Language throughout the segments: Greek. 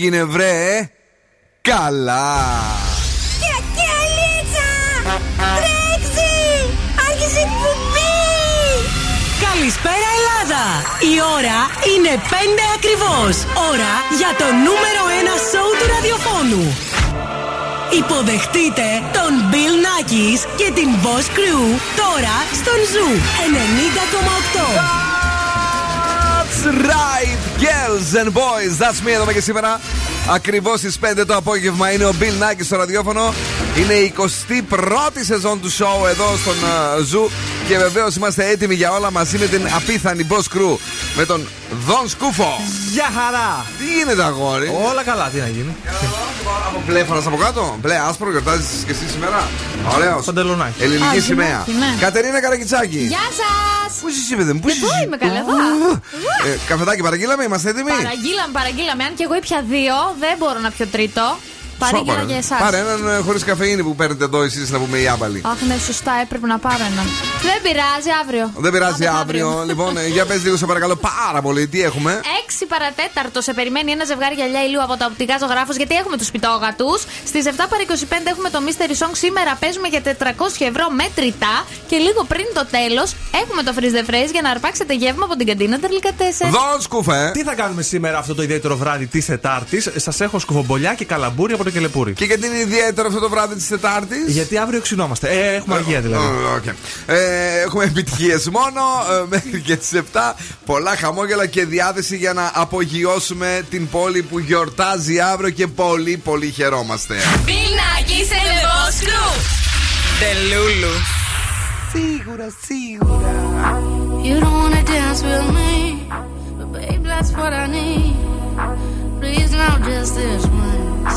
έγινε βρε Καλά Και αλίτσα! Τρέξει! Άρχισε η Καλησπέρα Ελλάδα! Η ώρα είναι 5 ακριβώς. Ώρα για το νούμερο 1 σόου του ραδιοφώνου. Υποδεχτείτε τον Bill Nackis και την Boss Crew τώρα στον Zoo 90,8. right, girls and boys. That's me εδώ και σήμερα. Ακριβώς στις 5 το απόγευμα είναι ο Bill Nackis στο ραδιόφωνο. Είναι η 21η σεζόν του show εδώ στον uh, Zoo. Και βεβαίως είμαστε έτοιμοι για όλα μαζί με την απίθανη boss crew. Με τον Δον Σκούφο. Γεια χαρά! Τι γίνεται, αγόρι; Όλα καλά, τι να γίνει. Από μπλε φορά από κάτω; Μπλε άσπρο, γιορτάζεις και εσύ σήμερα; Ωραίος. Παντελονάκι. Ελληνική σημαία. Κατερίνα Καρακιτσάκη. Γεια σας! Πού είσαι εσύ, παιδί μου, πού είσαι. Εδώ είμαι καλά, εδώ. Ε, Καφετάκι παραγγείλαμε, είμαστε έτοιμοι; Παραγγείλαμε, παραγγείλαμε. Αν και εγώ ήπια δύο, δεν μπορώ να πιω τρίτο. Παρήγγειλα Σόπα, για εσάς. Πάρε έναν χωρίς καφεΐνη που παίρνετε εδώ εσείς να πούμε οι άπαλοι. Αχ, ναι, σωστά, έπρεπε να πάρω έναν. Δεν πειράζει, αύριο. Δεν πειράζει Άντε, αύριο. λοιπόν, ε, για πες λίγο, σε παρακαλώ πάρα πολύ. Τι έχουμε; 6 παρατέταρτο σε περιμένει ένα ζευγάρι γυαλιά ηλίου από τα οπτικά ζωγράφους, γιατί έχουμε τους πιτόγατους. Στις 7 παρα 25 έχουμε το Mystery Song. Σήμερα παίζουμε για 400 ευρώ μέτρητά. Και λίγο πριν το τέλος έχουμε το Freeze the Phrase για να αρπάξετε γεύμα από την καντίνα Τερλικατέσσε. Δον σκουφέ. Τι θα κάνουμε σήμερα αυτό το ιδιαίτερο βράδυ της Τετάρτης; Σας έχω σκουφομπολιά και καλαμπούρι από το κελεπούρι. Και γιατί είναι ιδιαίτερο αυτό το βράδυ της Τετάρτης; Γιατί αύριο ξυνόμαστε. Ε, έχουμε αργία δηλαδή. Okay. Ε, έχουμε επιτυχίες μόνο ε, μέχρι και τις 7. Πολλά χαμόγελα και διάθεση για να απογειώσουμε την πόλη που γιορτάζει αύριο και πολύ πολύ χαιρόμαστε. Πινάκι σε Boss Τελούλου. Σίγουρα, σίγουρα. You don't wanna dance with me, but babe, that's what I need. Please now, just this once.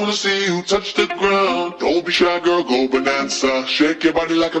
Wanna see you touch the ground. Don't be shy, girl, go bonanza. Shake your body like a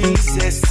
Jesus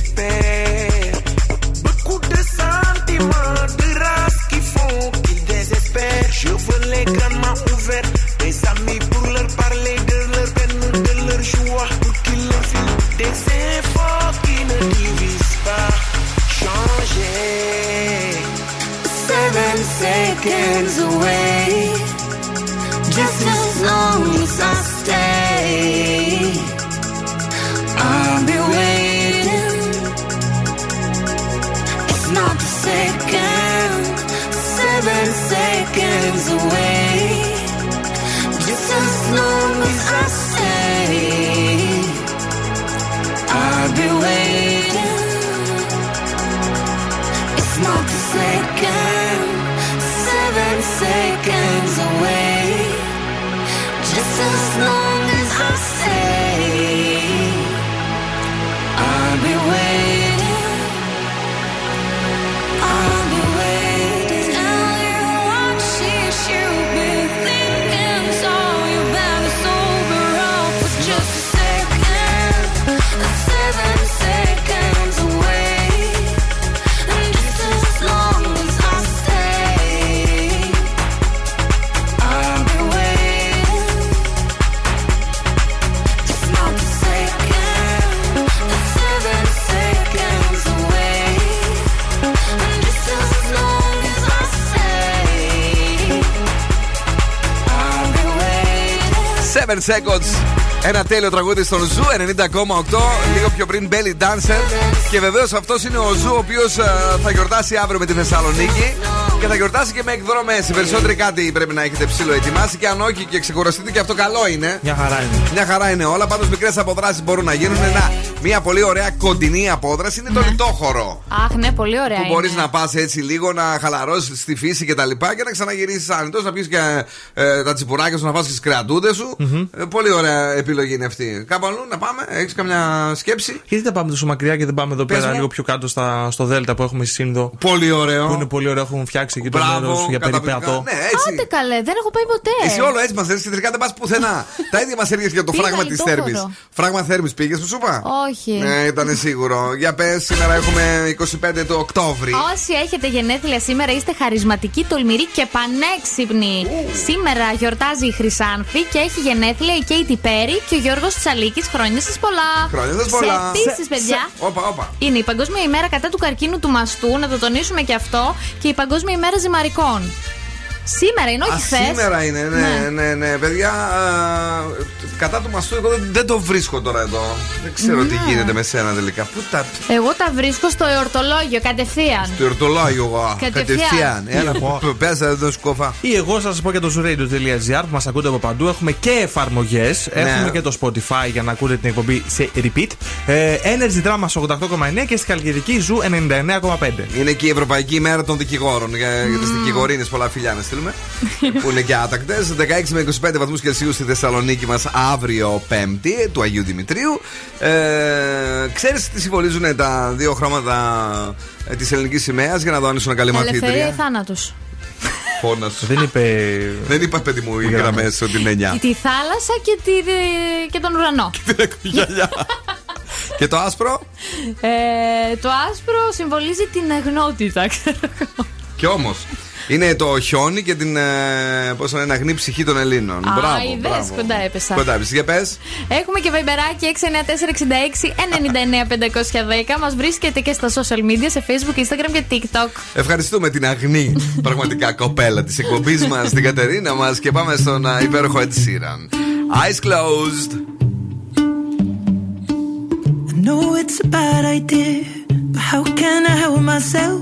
Seconds. Ένα τέλειο τραγούδι στον Zoo 90,8. Λίγο πιο πριν Belly Dancer. Και βεβαίως αυτός είναι ο Zoo, ο οποίος θα γιορτάσει αύριο με τη Θεσσαλονίκη. Και θα γιορτάσει και με εκδρομές. Οι περισσότεροι κάτι πρέπει να έχετε ψιλοετοιμάσει. Και αν όχι και ξεκουραστείτε, και αυτό καλό είναι. Μια χαρά είναι. Μια χαρά είναι όλα. Πάντως μικρές αποδράσεις μπορούν να γίνουν. Ένα, μια πολύ ωραία κοντινή απόδραση είναι το Λιτόχωρο. Αχ, ναι, πολύ ωραία. Που μπορείς είναι. να πας έτσι λίγο να χαλαρώσεις στη φύση και τα λοιπά και να ξαναγυρίσεις άνετος, να πει και ε, τα τσιπουράκια σου, να φας και τι κρεατούδε σου. Ε, πολύ ωραία επιλογή είναι αυτή. Κάπου αλλού να πάμε, έχεις καμιά σκέψη; Γιατί δεν πάμε τόσο μακριά και δεν πάμε εδώ Πες πέρα μου. λίγο πιο κάτω στα, στο Δέλτα που έχουμε στη Σύνδο. Πολύ ωραίο. Που είναι πολύ ωραίο, έχουν φτιάξει εκεί το Μπράβο, μέρος για καταπληκτικά. περιπέατο. Ναι, έτσι. Άντε καλέ, δεν έχω πάει ποτέ. Εσύ όλο έτσι μα έρθει και τελικά δεν πας πουθενά. Τα ίδια μας έρχεσαι για το Πήγα φράγμα της λιτόχωρο. Θέρμη. Φράγμα Θέρμης πήγες, που σου είπα; Όχι. Ναι, ήταν σίγουρο. Για πες, σήμερα έχουμε 25 του Οκτώβρη. Όσοι έχετε γενέθλια σήμερα είστε χαρισματικοί, τολμηροί και πανέξυπνοι. Σήμερα γιορτάζει η Χρυσάνθη και έχει γενέθλια η Κέιτι Πέρι και ο Γιώργος Τσαλίκης. Χρόνια σας πολλά. Χρόνια σας πολλά. Επίση, Σε- παιδιά, σε- Όπα, όπα. είναι η Παγκόσμια ημέρα κατά του καρκίνου του μαστού, να το τονίσουμε και αυτό, και η Παγκόσμια ημέρα ζυμαρικών. Σήμερα είναι, όχι Α, χθες. σήμερα είναι, ναι, ναι, ναι, παιδιά. α, κατά του μαστού, εγώ δεν, δεν το βρίσκω τώρα εδώ. Δεν ξέρω τι Ναι. γίνεται με σένα τελικά. Πού τα. Εγώ τα βρίσκω στο εορτολόγιο κατευθείαν. Το εορτολόγιο εγώ. Κατευθείαν. Έλα, πες, δεν σου κόφα. Ή εγώ θα σας πω για το zooradio.gr που μας ακούτε από παντού. Έχουμε και εφαρμογές. Ναι. Έχουμε και το Spotify για να ακούτε την εκπομπή σε repeat. Ε, Energy Drama 88,9 και στη Χαλκιδική Zoo 99,5. Είναι και η Ευρωπαϊκή ημέρα των δικηγόρων. Για, για τις δικηγορίνες, πολλά φιλιά να στείλουμε. που είναι και άτακτες. 16 με 25 βαθμούς Κελσίου στη Θεσσαλονίκη μας αύριο Πέμπτη του Αγίου Δημητρίου. Ε, Ξέρεις τι συμβολίζουν τα δύο χρώματα της ελληνικής σημαίας για να δω αν ήσουν καλή Ελευθερία ή μαθήτρια. θάνατος. Φώνας σου. Δεν είπε. Δεν είπα παιδί μου οι γραμμές ότι είναι 9. Τη θάλασσα και, τη, και τον ουρανό. Και το άσπρο; Ε, το άσπρο συμβολίζει την αγνότητα, ξέρω εγώ. Και όμως. Είναι το χιόνι και την. Ε, πώς το λένε, αγνή ψυχή των Ελλήνων. Α, μπράβο. είδες, μπράβο. κοντά έπεσα. Κοντά έπεσα. Για πες. Έχουμε και βαϊμπεράκι 694-66-99-510. Μας βρίσκεται και στα social media σε Facebook, Instagram και TikTok. Ευχαριστούμε την αγνή πραγματικά κοπέλα της εκπομπής μας, την Κατερίνα μας και πάμε στον α, υπέροχο Ed Sheeran. Eyes closed. I know it's a bad idea, but how can I help myself?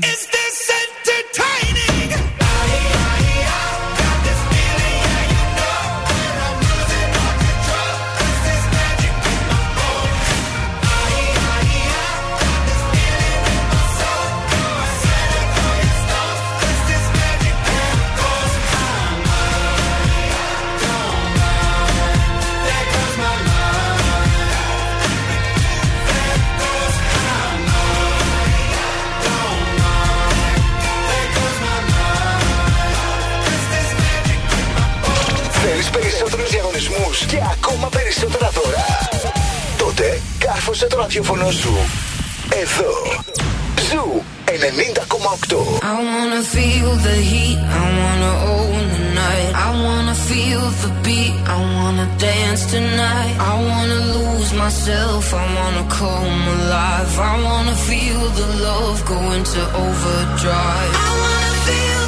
Ακούσε το ραδιόφωνο σου. Εδώ. Ζου 90,8. I wanna feel the heat, I wanna own the night. I wanna feel the beat, I wanna dance tonight. I wanna lose myself, I wanna come alive. I wanna feel the love go into overdrive. I wanna feel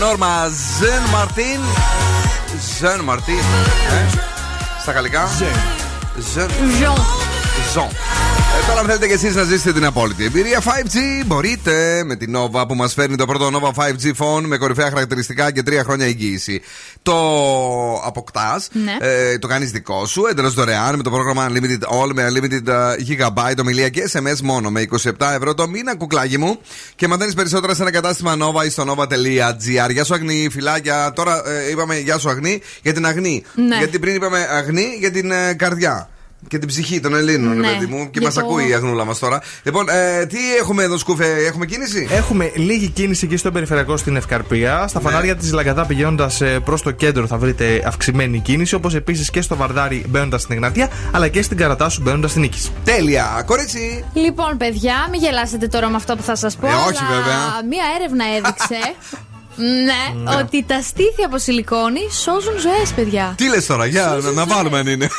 Norma Ζεν Μαρτίν. Ζεν Μαρτίν. Στα γαλλικά. Ζεν. Ζεν. Ζον. Ε, τώρα, αν θέλετε και εσείς να ζήσετε την απόλυτη εμπειρία 5G, μπορείτε με την Nova που μας φέρνει το πρώτο Nova 5G phone με κορυφαία χαρακτηριστικά και τρία χρόνια εγγύηση. Το αποκτάς, Ναι. ε, το κάνεις δικό σου εντελώς δωρεάν με το πρόγραμμα Unlimited All με Unlimited ε, Gigabyte ομιλία και SMS μόνο με 27 ευρώ το μήνα, κουκλάκι μου. Και μαθαίνεις περισσότερα σε ένα κατάστημα Nova ή στο nova.gr. Γεια σου Αγνή, φυλάκια. Τώρα ε, είπαμε Γεια σου Αγνή για την Αγνή. Ναι. Γιατί πριν είπαμε Αγνή για την ε, καρδιά. Και την ψυχή των Ελλήνων, Ναι. ρε παιδί μου. Και Για μα το- ακούει η αγνούλα μας τώρα. Λοιπόν, ε, τι έχουμε εδώ, Σκούφε, έχουμε κίνηση; Έχουμε λίγη κίνηση εκεί στο περιφερειακό στην Ευκαρπία. Στα Ναι. φανάρια της Λαγκαδά πηγαίνοντας προς το κέντρο θα βρείτε αυξημένη κίνηση. Όπως επίσης και στο Βαρδάρι μπαίνοντας στην Εγνατία, αλλά και στην Καρατάσου μπαίνοντας στην Νίκη. Τέλεια, κορίτσι. Λοιπόν, παιδιά, μην γελάσετε τώρα με αυτό που θα σας πω. Ε, όχι, αλλά βέβαια. Μία έρευνα έδειξε. ναι, ότι τα στήθια από σιλικόνη σώζουν ζωές, παιδιά. Τι λες τώρα, για να, να βάλουμε αν είναι.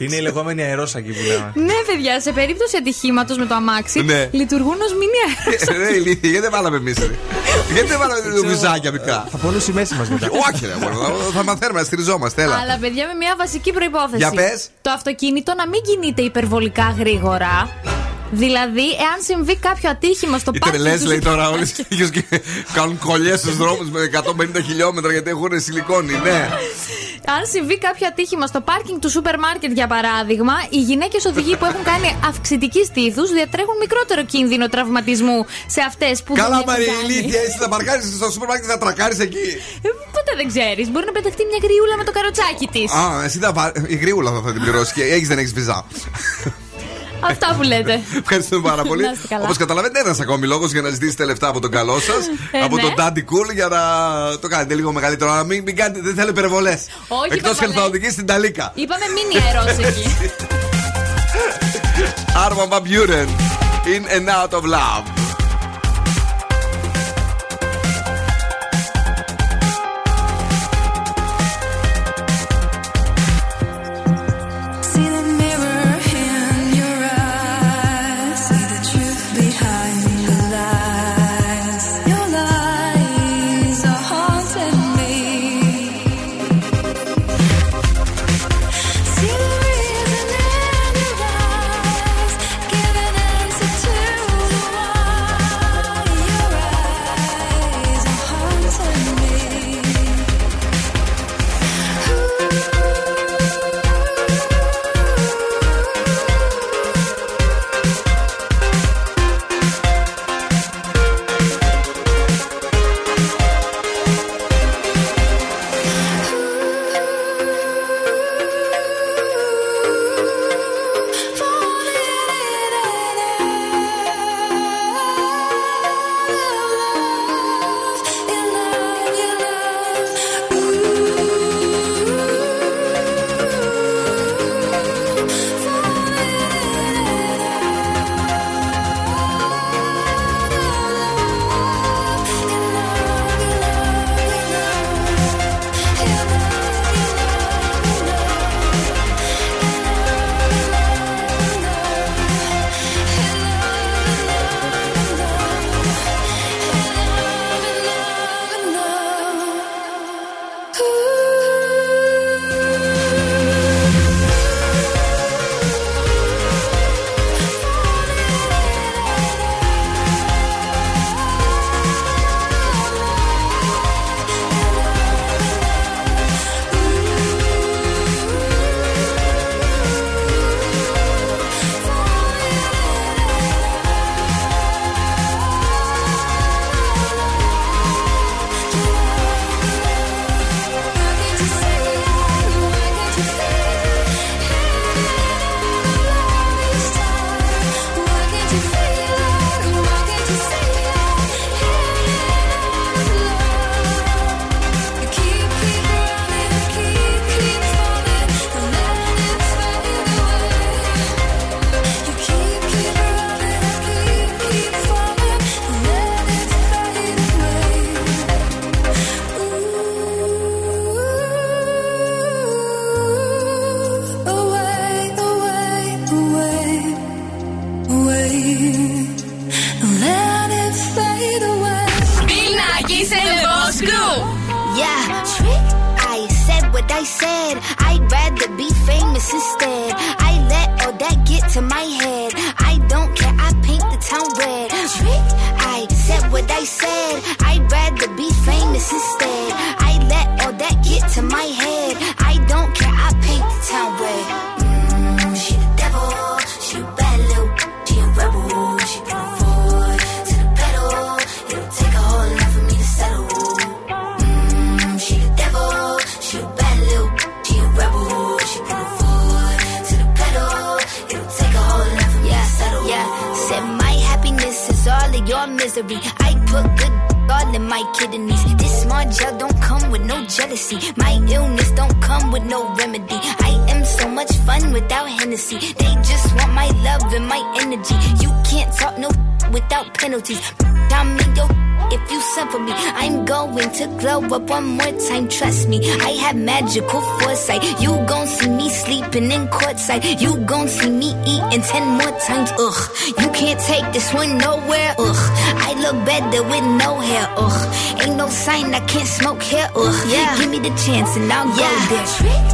Είναι η λεγόμενη αερόσακη που λέμε. Ναι, παιδιά, σε περίπτωση ατυχήματος με το αμάξι, Ναι. λειτουργούν ως μήνυ αερόσακη. Ρε ηλίθεια, γιατί δεν βάλαμε εμείς. Γιατί δεν βάλαμε δύο βυζάκια μικρά. Θα πόνουν η μέση μας μετά. Όχι, ρε, μόνο, θα μαθαίνουμε να στηριζόμαστε, έλα. Αλλά, παιδιά, με μια βασική προπόθεση. Για πες. Το αυτοκίνητο να μην κινείται υπερβολικά γρήγορα. Δηλαδή, εάν συμβεί κάποιο ατύχημα στο Οι πάρκινγκ. τρελέ του λέει σούπερ τώρα όλε μάρκετ- και κάνουν κολλιές στους δρόμους με 150 χιλιόμετρα γιατί έχουν σιλικόνη, ναι. Αν συμβεί κάποιο ατύχημα στο πάρκινγκ του σούπερ μάρκετ, για παράδειγμα, οι γυναίκες οδηγοί που έχουν κάνει αυξητικής στήθους διατρέχουν μικρότερο κίνδυνο τραυματισμού σε αυτές που Καλά, δεν έχουν Μαρία, κάνει. ηλίθεια, εσύ θα παρκάρεις στο σούπερ μάρκετ θα τρακάρεις εκεί. Ε, Ποτέ δεν ξέρεις. Μπορεί να πεταχτεί μια γριούλα με το καροτσάκι της. Α, εσύ θα πάρει. Η γριούλα θα, θα την πληρώσεις και έχεις δεν έχεις βυζά. Αυτά που λέτε. Ευχαριστούμε πάρα πολύ. Να είστε καλά. Όπως καταλαβαίνετε, ένας ακόμη λόγος για να ζητήσετε λεφτά από τον καλό σας, Ε, από ναι. τον Daddy Cool, για να το κάνετε λίγο μεγαλύτερο. Αλλά μην, μην κάνετε, δεν θέλω υπερβολές. Όχι Εκτός και αν υπερβολές. θα οδηγήσει στην Ταλίκα. Είπαμε μήνυ αερόσακη. Άρμα Μπαμπιούρεν. In and out of love. website. You gon' see me eating ten more times. Ugh, you can't take this one nowhere. Ugh, I look better with no hair. Ugh, ain't no sign I can't smoke here. Ugh, yeah. give me the chance and I'll yeah. go there.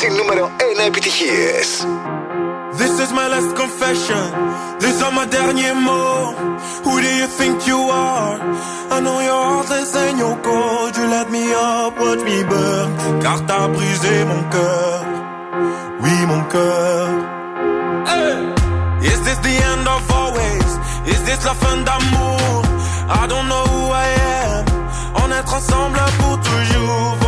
1. This is my last confession. These are my derniers mots. Who do you think you are? I know your heartless and your cold. You let me up, watch me burn. Car t'as brisé mon cœur. Oui, mon cœur. Hey! Is this the end of always? Is this la fin d'amour? I don't know who I am. On est ensemble pour toujours.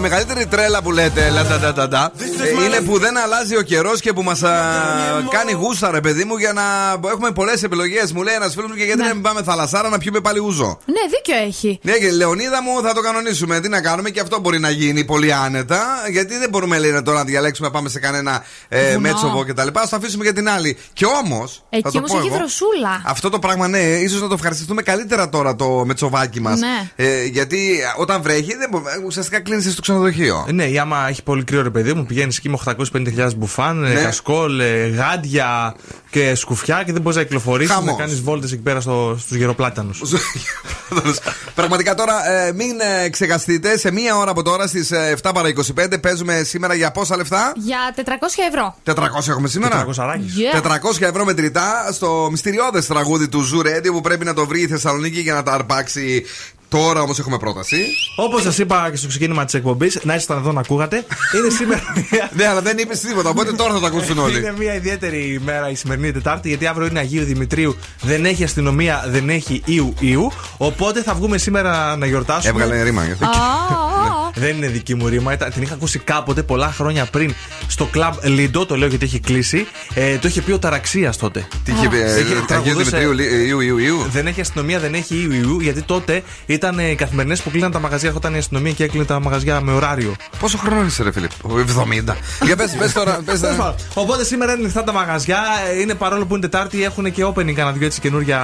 Μεγαλύτερη τρέλα που λέτε, λανταντανταντά, ε, είναι που δεν αλλάζει ο καιρός και που μας κάνει γούστα, ρε παιδί μου, για να έχουμε πολλές επιλογές. Μου λέει ένας φίλος μου και γιατί Ναι. δεν πάμε θαλασσάρα να πιούμε πάλι ούζο. Ναι, δίκιο έχει. Ναι, και Λεωνίδα μου θα το κανονίσουμε. Τι να κάνουμε και αυτό μπορεί να γίνει πολύ άνετα. Γιατί δεν μπορούμε, λέει, τώρα να διαλέξουμε να πάμε σε κανένα ε, Βουνό. μέτσοβο κτλ. Α το αφήσουμε για την άλλη. Και όμως. Εκεί όμως έχει δροσούλα. Αυτό το πράγμα, ναι, ίσως να το ευχαριστηθούμε καλύτερα τώρα το μετσοβάκι μας. Ναι. Ε, γιατί όταν βρέχει, δεν μπο- ε, ουσιαστικά κλείνεις στο ξενοδοχείο. Ναι, ή άμα έχει πολύ κρύο ρε παιδί μου, πηγαίνεις εκεί με 850.000 μπουφάν, Ναι. ε, κασκόλ, ε, γάντια και σκουφιά και δεν μπορείς να κυκλοφορήσεις Χαμός. να κάνεις βόλτες εκεί πέρα στο, στους γεροπλάτανους. Πραγματικά τώρα ε, μην ε, ξεχαστείτε, σε μία ώρα από τώρα στις 7 παρά 25 παίζουμε σήμερα για πόσα λεφτά; Για 400 ευρώ. 400 έχουμε σήμερα; 400 Yeah. 400 ευρώ μετρητά στο μυστηριώδες τραγούδι του Zoo Radio που πρέπει να το βρει η Θεσσαλονίκη για να τα αρπάξει. Τώρα όμως έχουμε πρόταση. Όπως σας είπα και στο ξεκίνημα της εκπομπής, να ήσασταν εδώ να ακούγατε. Είναι σήμερα μια. ναι, αλλά δεν είπες τίποτα, οπότε τώρα θα το ακούσουν όλοι. Είναι μια ιδιαίτερη ημέρα η σημερινή Τετάρτη, γιατί αύριο είναι Αγίου Δημητρίου, δεν έχει αστυνομία, δεν έχει Ιου Ιου. Οπότε θα βγούμε σήμερα να γιορτάσουμε. Έβγαλε ρήμα γι' αυτό. Δεν είναι δική μου ρήμα, ήταν- την είχα ακούσει κάποτε πολλά χρόνια πριν στο κλαμπ Lido, το λέω γιατί έχει κλείσει. Ε, το είχε πει ο Ταραξίας τότε. Τι είχε πει, ε, Είχε Αγίου τραγουδούσε- Δημητρίου, Λι- Ιου, Ιου, Ιου. Δεν έχει αστυνομία, δεν έχει Ιου Ιου, γιατί τότε ήταν ε, οι καθημερινές που κλείναν τα μαγαζιά. Έρχονταν η αστυνομία και έκλεινε τα μαγαζιά με ωράριο. Πόσο χρόνο είσαι, ρε Φίλιπ, 70. Για πες πες τώρα, πες Τέλος τα- πάντων. Οπότε σήμερα είναι ανοιχτά τα μαγαζιά. ε, Είναι παρόλο που είναι Τετάρτη, έχουν και opening κανένα δυο έτσι καινούργια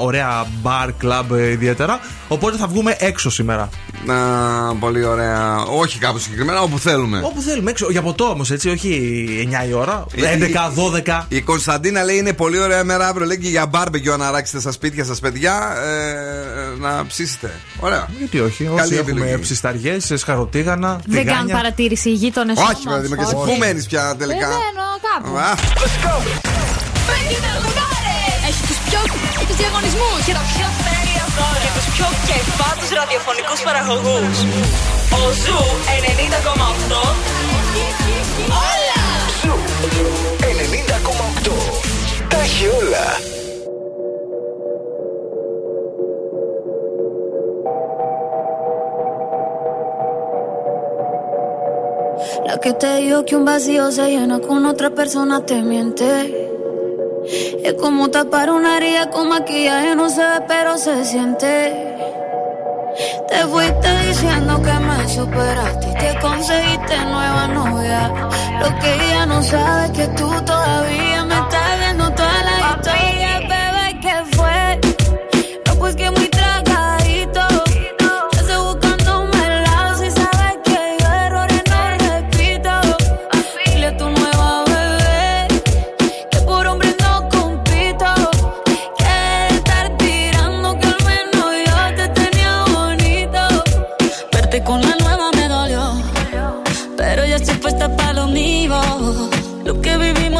ωραία bar, club ε, ιδιαίτερα. Οπότε θα βγούμε έξω σήμερα. Να, πολύ ωραία. Όχι κάπου συγκεκριμένα, όπου θέλουμε. Όπου θέλουμε έξω. Για ποτό όμως, έτσι, όχι 9 η ώρα. Η- 11, 12. Η Κωνσταντίνα λέει είναι πολύ ωραία μέρα αύριο. Λέει και για μπάρμπεκιου να αράξετε στα σπίτια σας, παιδιά. Ε, να ψήσετε. Ωραία. Γιατί όχι, όσοι Καλή έχουμε επιλογή. ψησταριές, σχαροτήγανα. Δεν κάνουν τηγάνια. παρατήρηση οι γείτονες. Όχι, παιδί μου, και εσύ πού μένεις πια τελικά; Δεν μένω κάπου. Α, Έχει τους πιο τους διαγωνισμούς και τα πιο τέλεια δώρα και τους πιο κεφάτους ραδιοφωνικούς παραγωγούς. Ο Zoo 90,8 Όλα! Zoo 90,8. Τα έχει όλα. La que te dijo que un vacío se llena con otra persona te miente. Es como tapar una herida con maquillaje, no se ve, pero se siente. Te fuiste diciendo que me superaste y te conseguiste nueva novia. Lo que ella no sabe es que tú todavía me estás viendo toda la historia, bebé, ¿qué fue? No, pues que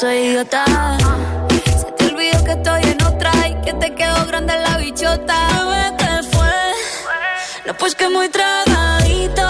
soy idiota. Se te olvidó que estoy en otra y que te quedó grande la bichota. Bebé, ¿qué fue? No, pues que muy tragadito.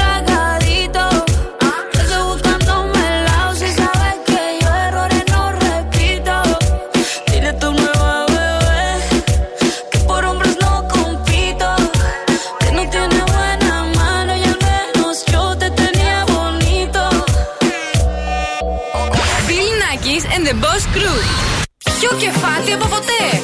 Πιο κεφάτι από ποτέ.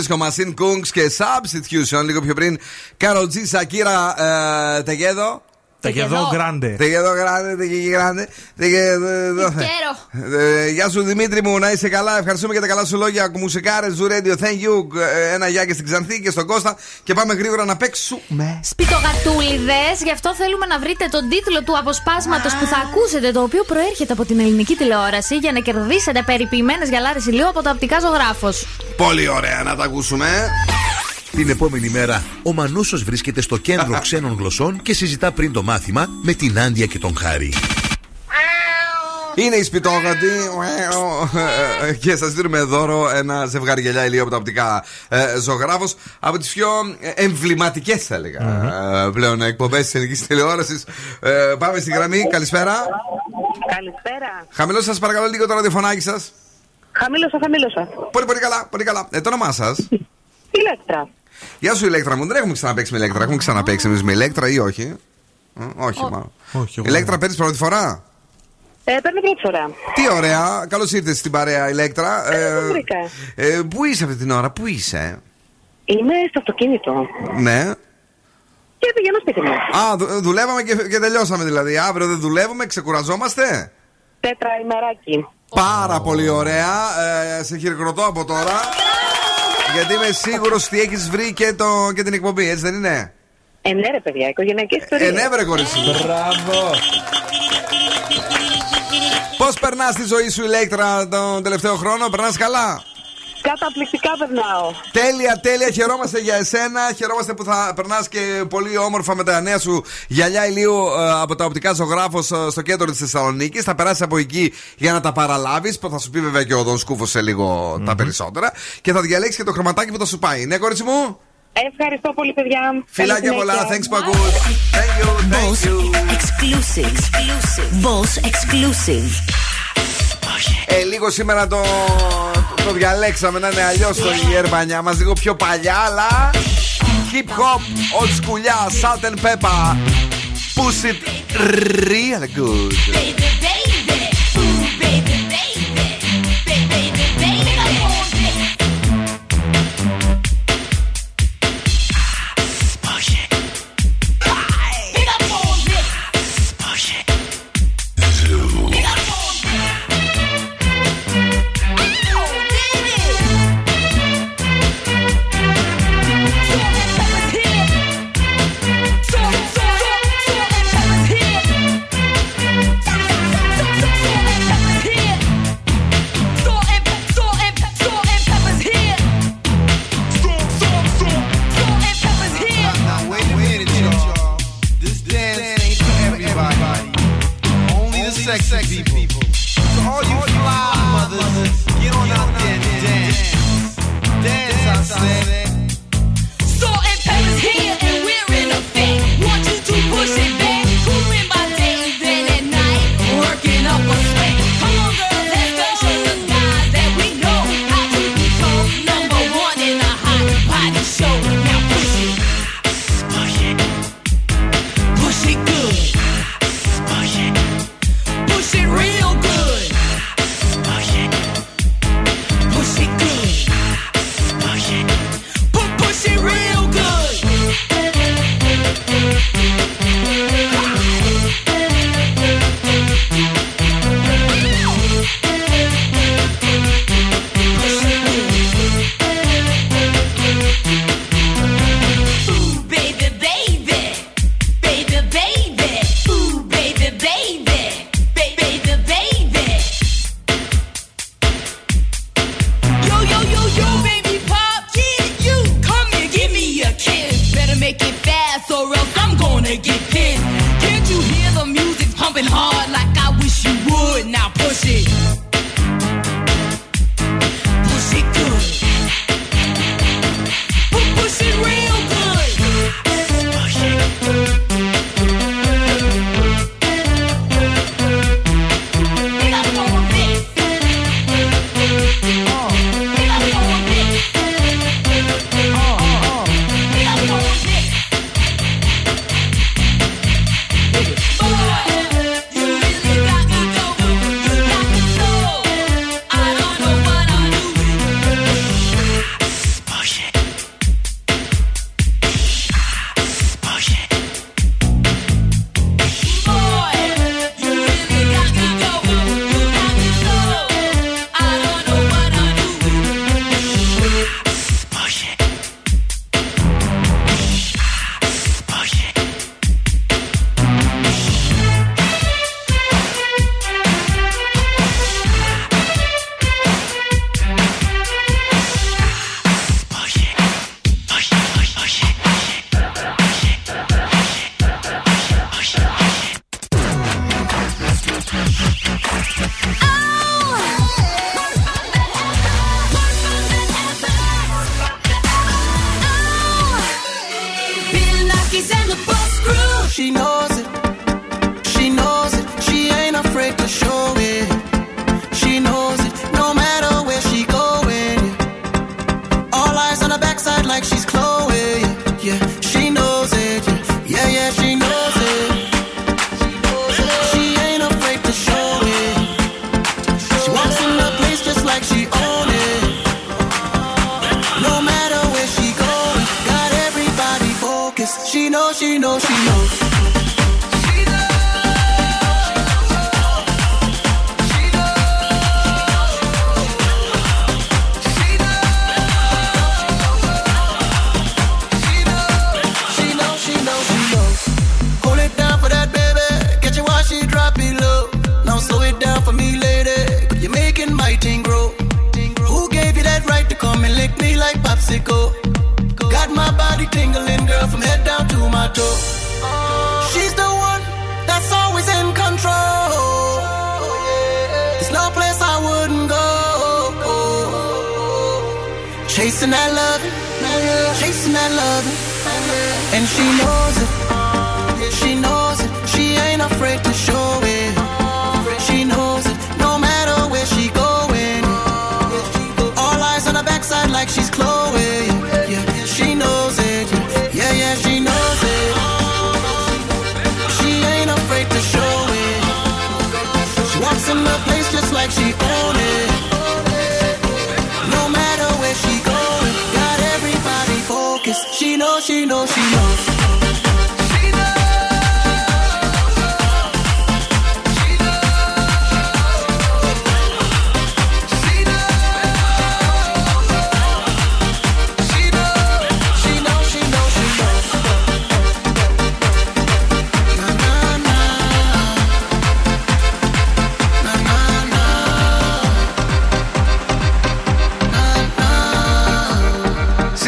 Disco Machine, Kungs και Substitution. Λίγο πιο πριν, Carol G, Σακύρα, ε, Τεγέδο. Τεγεδό γκράντε. Τεγέδο Γκράντε, Τεγέδο Γκράντε. Τεγέδο. Κέρο. Ε, Γεια σου Δημήτρη μου, να είσαι καλά. Ευχαριστούμε για τα καλά σου λόγια. Μουσικάρε, Zoo Radio, thank you. Ε, Ένα γεια και στην Ξανθή και στον Κώστα. Και πάμε γρήγορα να παίξουμε. Σπιτογατούλιδες, γι' αυτό θέλουμε να βρείτε τον τίτλο του αποσπάσματος που θα ακούσετε, το οποίο προέρχεται από την ελληνική τηλεόραση, για να κερδίσετε περιποιημένες γυαλάρε ηλίου από το οπτικά ζωγράφος. Πολύ ωραία να τα ακούσουμε. Την επόμενη μέρα, ο Μανούσος βρίσκεται στο κέντρο ξένων γλωσσών και συζητά πριν το μάθημα με την Άντια και τον Χάρη. Είναι η σπιτόγατη και σας δίνουμε δώρο ένα ζευγάρι γυαλιά ηλίου από τα οπτικά ε, ζωγράφος. Από τις πιο εμβληματικές, θα έλεγα, ε, πλέον εκπομπές της ελληνικής τηλεόρασης. Ε, πάμε στη γραμμή. Καλησπέρα. Καλησπέρα. Χαμηλώστε σας παρακαλώ λίγο το ραδιοφωνάκι σας. Χαμήλωσα, χαμήλωσα. Πολύ, πολύ καλά. Πολύ καλά. Ε, το όνομά σας. Ηλέκτρα. Γεια σου, Ηλέκτρα μου. Δεν έχουμε ξαναπέξει με Ηλέκτρα. Έχουμε ξαναπέξει εμείς με Ηλέκτρα ή όχι; Ε, όχι, μάλλον. Όχι, εγώ Ηλέκτρα παίρνεις πρώτη φορά; Ε, παίρνω πρώτη φορά. Τι ωραία. Καλώς ήρθες στην παρέα, Ηλέκτρα. Ε, βρήκα. ε, πού είσαι αυτή την ώρα, πού είσαι; Είμαι στο αυτοκίνητο Ναι. και πηγαίνω σπίτι μου. Α, δου- δουλεύαμε και, και τελειώσαμε δηλαδή. Αύριο δεν δουλεύουμε, ξεκουραζόμαστε; Τέτρα ημεράκι. Πάρα πολύ ωραία. Ε, σε χειροκροτώ από τώρα. Γιατί είμαι σίγουρος ότι έχεις βρει και, το, και την εκπομπή, έτσι δεν είναι; Ε, ναι, ρε παιδιά, οικογενειακή ιστορία. Ε, ναι, βρε κορίτσι. Μπράβο. Πώς περνάς τη ζωή σου, ηλέκτρα, τον τελευταίο χρόνο, περνάς καλά; Καταπληκτικά περνάω. Τέλεια, τέλεια. Χαιρόμαστε για εσένα. Χαιρόμαστε που θα περνάς και πολύ όμορφα με τα νέα σου γυαλιά ηλίου ε, από τα οπτικά ζωγράφος ε, στο κέντρο της Θεσσαλονίκης. Θα περάσεις από εκεί για να τα παραλάβεις. που Θα σου πει βέβαια και ο Δον Σκούφος σε λιγο τα περισσότερα. Και θα διαλέξεις και το χρωματάκι που θα σου πάει. Ναι, κορίτσι μου; Ευχαριστώ πολύ, παιδιά. Φιλάκια πολλά. Thanks που ακούς. Thank you. Thank you. Exclusive. Exclusive. Boss exclusive. Ε, λίγο σήμερα το, το διαλέξαμε να είναι αλλιώς το γερμανιά μας, λίγο πιο παλιά, αλλά. Hip hop, old σκουλιά, salt and pepper. Push it real good. sexy.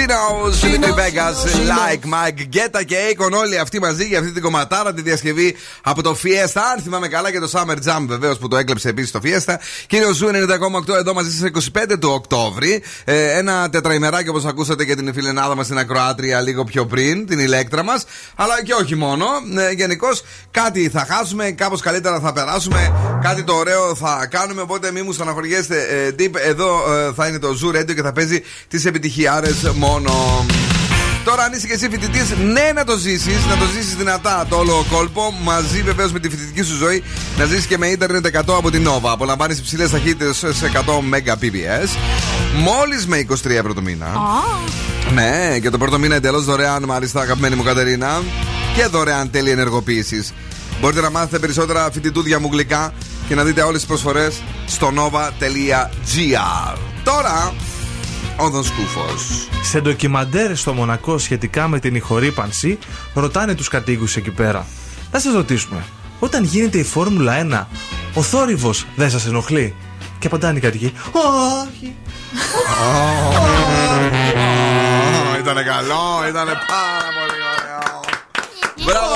She Knows, Dimitri Vegas, Like Mike, Guetta και Akon όλοι αυτοί μαζί για αυτή την κομματάρα τη διασκευή από το Fiesta. Αν θυμάμαι καλά και το Summer Jam βεβαίως που το έκλεψε επίσης το Fiesta. Και είναι ο Zoo 90,8 εδώ μαζί στις 25 του Οκτώβρη. Ε, ένα τετραημεράκι όπως ακούσατε και την φιλενάδα μας την ακροάτρια λίγο πιο πριν, την Ηλέκτρα μας. Αλλά και όχι μόνο. Ε, Γενικώς κάτι θα χάσουμε, κάπως καλύτερα θα περάσουμε. Κάτι το ωραίο θα κάνουμε. Οπότε μην μου στεναχωριέστε. Ε, Deep, εδώ ε, θα είναι το Zoo Radio και θα παίζει τις επιτυχιάρες μόνο. Τώρα, αν είσαι και εσύ φοιτητής, ναι, να το ζήσεις, να το ζήσεις δυνατά το όλο κόλπο. Μαζί βεβαίως με τη φοιτητική σου ζωή, να ζήσεις και με ίντερνετ 100 από την Nova. Απολαμβάνεις υψηλές ταχύτητες σε 100 Mbps. Μόλις με 23 ευρώ το μήνα. Ναι, και το πρώτο μήνα εντελώς δωρεάν, μάλιστα, αγαπημένη μου Κατερίνα. Και δωρεάν τέλη ενεργοποίησης. Μπορείτε να μάθετε περισσότερα φοιτητούδια μου γλυκά και να δείτε όλες τις προσφορές στο nova.gr. Τώρα, ο Δον Σκούφος. Σε ντοκιμαντέρ στο Μονακό σχετικά με την ηχορύπανση, ρωτάνε τους κατοίκους εκεί πέρα. Να σας ρωτήσουμε, όταν γίνεται η Φόρμουλα 1, ο θόρυβος δεν σας ενοχλεί; Και απαντάνε οι κατοικοί, Όχι. Ήταν καλό, ήταν πάρα πολύ ωραίο. Μπράβο,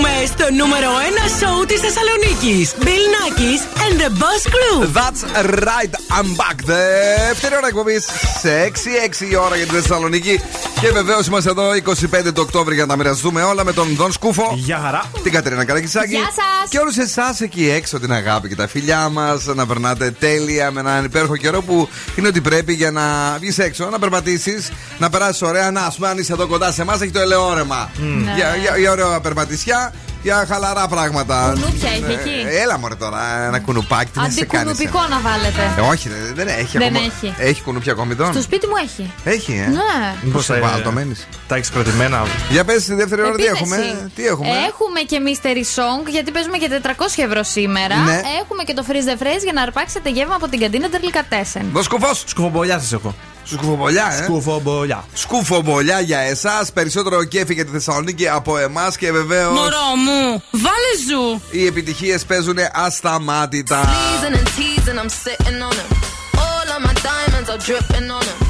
επιστρέφουμε στο νούμερο 1 σοου της Θεσσαλονίκης. Bill Nackis and the Boss Crew. That's right, I'm back. Δεύτερη ώρα εκπομπής σε 6-6 η ώρα για τη Θεσσαλονίκη. Και βεβαίως είμαστε εδώ 25 του Οκτώβρη για να τα μοιραστούμε όλα με τον Δον Σκούφο. Γεια χαρά. Την Κατερίνα Καρακισάκη. Γεια σας. Και όλους εσάς εκεί έξω την αγάπη και τα φιλιά μας. Να περνάτε τέλεια με έναν υπέροχο καιρό που είναι ότι πρέπει για να βγεις έξω, να περπατήσεις, να περάσεις ωραία. Να, ας πούμε, αν είσαι εδώ κοντά σε εμάς, έχει το ελαιόρεμα. Ναι. Για, για, για ωραία περπατησιά, για χαλαρά πράγματα. Κουνούπια έχει Ε, εκεί; Έλα μωρέ τώρα, ένα κουνουπάκι. Τι να σε κάνεις. Αντικουνουπικό να βάλετε. Ε, όχι, δεν, δεν έχει. Δεν ακόμα. έχει. Έχει κουνούπια ακόμη εδώ. Στο σπίτι μου έχει. Έχει, ε; Ναι. Πώς θα βάλω, το μένεις; Τα έχεις κρατημένα. Για πες τη δεύτερη ώρα τι Επίθεση. έχουμε; Τι έχουμε; Έχουμε και mystery song γιατί παίζουμε και 400 ευρώ σήμερα. Ναι. Έχουμε και το freeze the phrase για να αρπάξετε γεύμα από την καντίνα Τερλικατέσεν. Δω σκουφό. Σκουφομπολιά σας έχω. Σκουφομπολιά, ε. Σκουφομπολιά. Σκουφομπολιά για εσάς. Περισσότερο κέφι για τη Θεσσαλονίκη από εμάς και βεβαίως. Μωρό μου, βάλε ζου. Οι επιτυχίες παίζουν ασταμάτητα. Teasing and teasing, I'm sitting on him. All of my diamonds are dripping on him.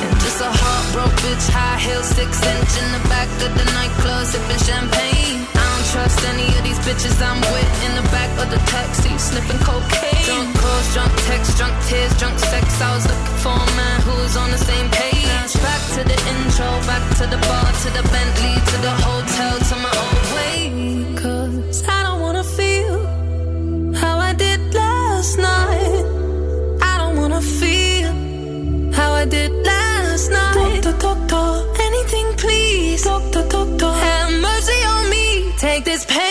Bitches I'm with in the back of the taxi, sniffing cocaine. Drunk calls, drunk texts, drunk tears, drunk sex. I was looking for a man who was on the same page. Back to the intro, back to the bar, to the Bentley, to the hotel, to my old way. Cause I don't wanna feel how I did last night. I don't wanna feel how I did last night. Doctor, doctor, anything please. Doctor, doctor. Have mercy on me. Take this pain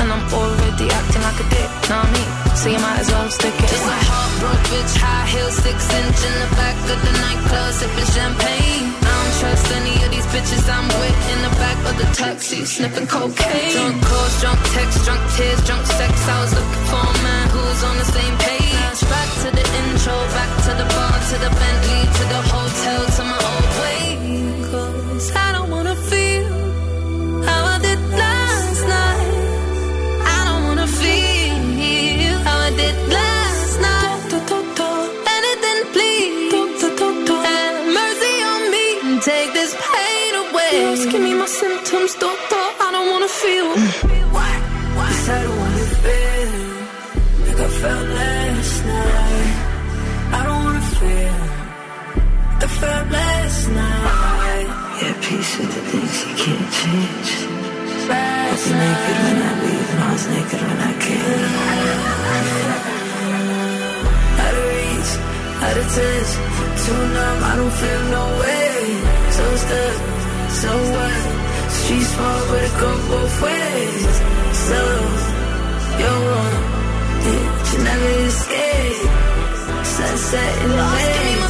And I'm already acting like a dick, know what I mean? So you might as well stick it. Just a heartbroken bitch, high heels, six inch in the back of the nightclub, sipping champagne. I don't trust any of these bitches I'm with in the back of the taxi, sniffing cocaine. Drunk calls, drunk texts, drunk tears, drunk sex. I was looking for a man who was on the same page. Back to the intro, back to the bar, to the Bentley, to the hotel, to my old pain away. Me my symptoms, doctor. I don't wanna feel. What? What? I don't wanna feel like I felt last night. I don't wanna feel like I felt last night. Yeah, peace with the things you can't change. I Last was naked when I leave, and I was naked when I came. Out of reach, out of touch, too numb, I don't feel no way. So stuck, so what? Street smart, but it go both ways. So, you're one, yeah, you never escape. Sunset in the Lost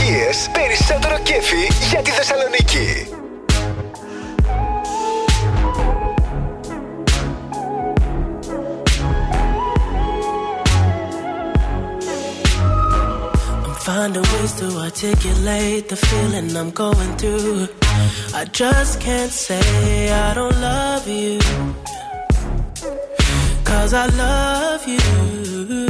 επιτυχίες, περισσότερο κέφι για τη Θεσσαλονίκη. I'm finding ways to articulate the feeling I'm going through. I just can't say I don't love you. Cause I love you.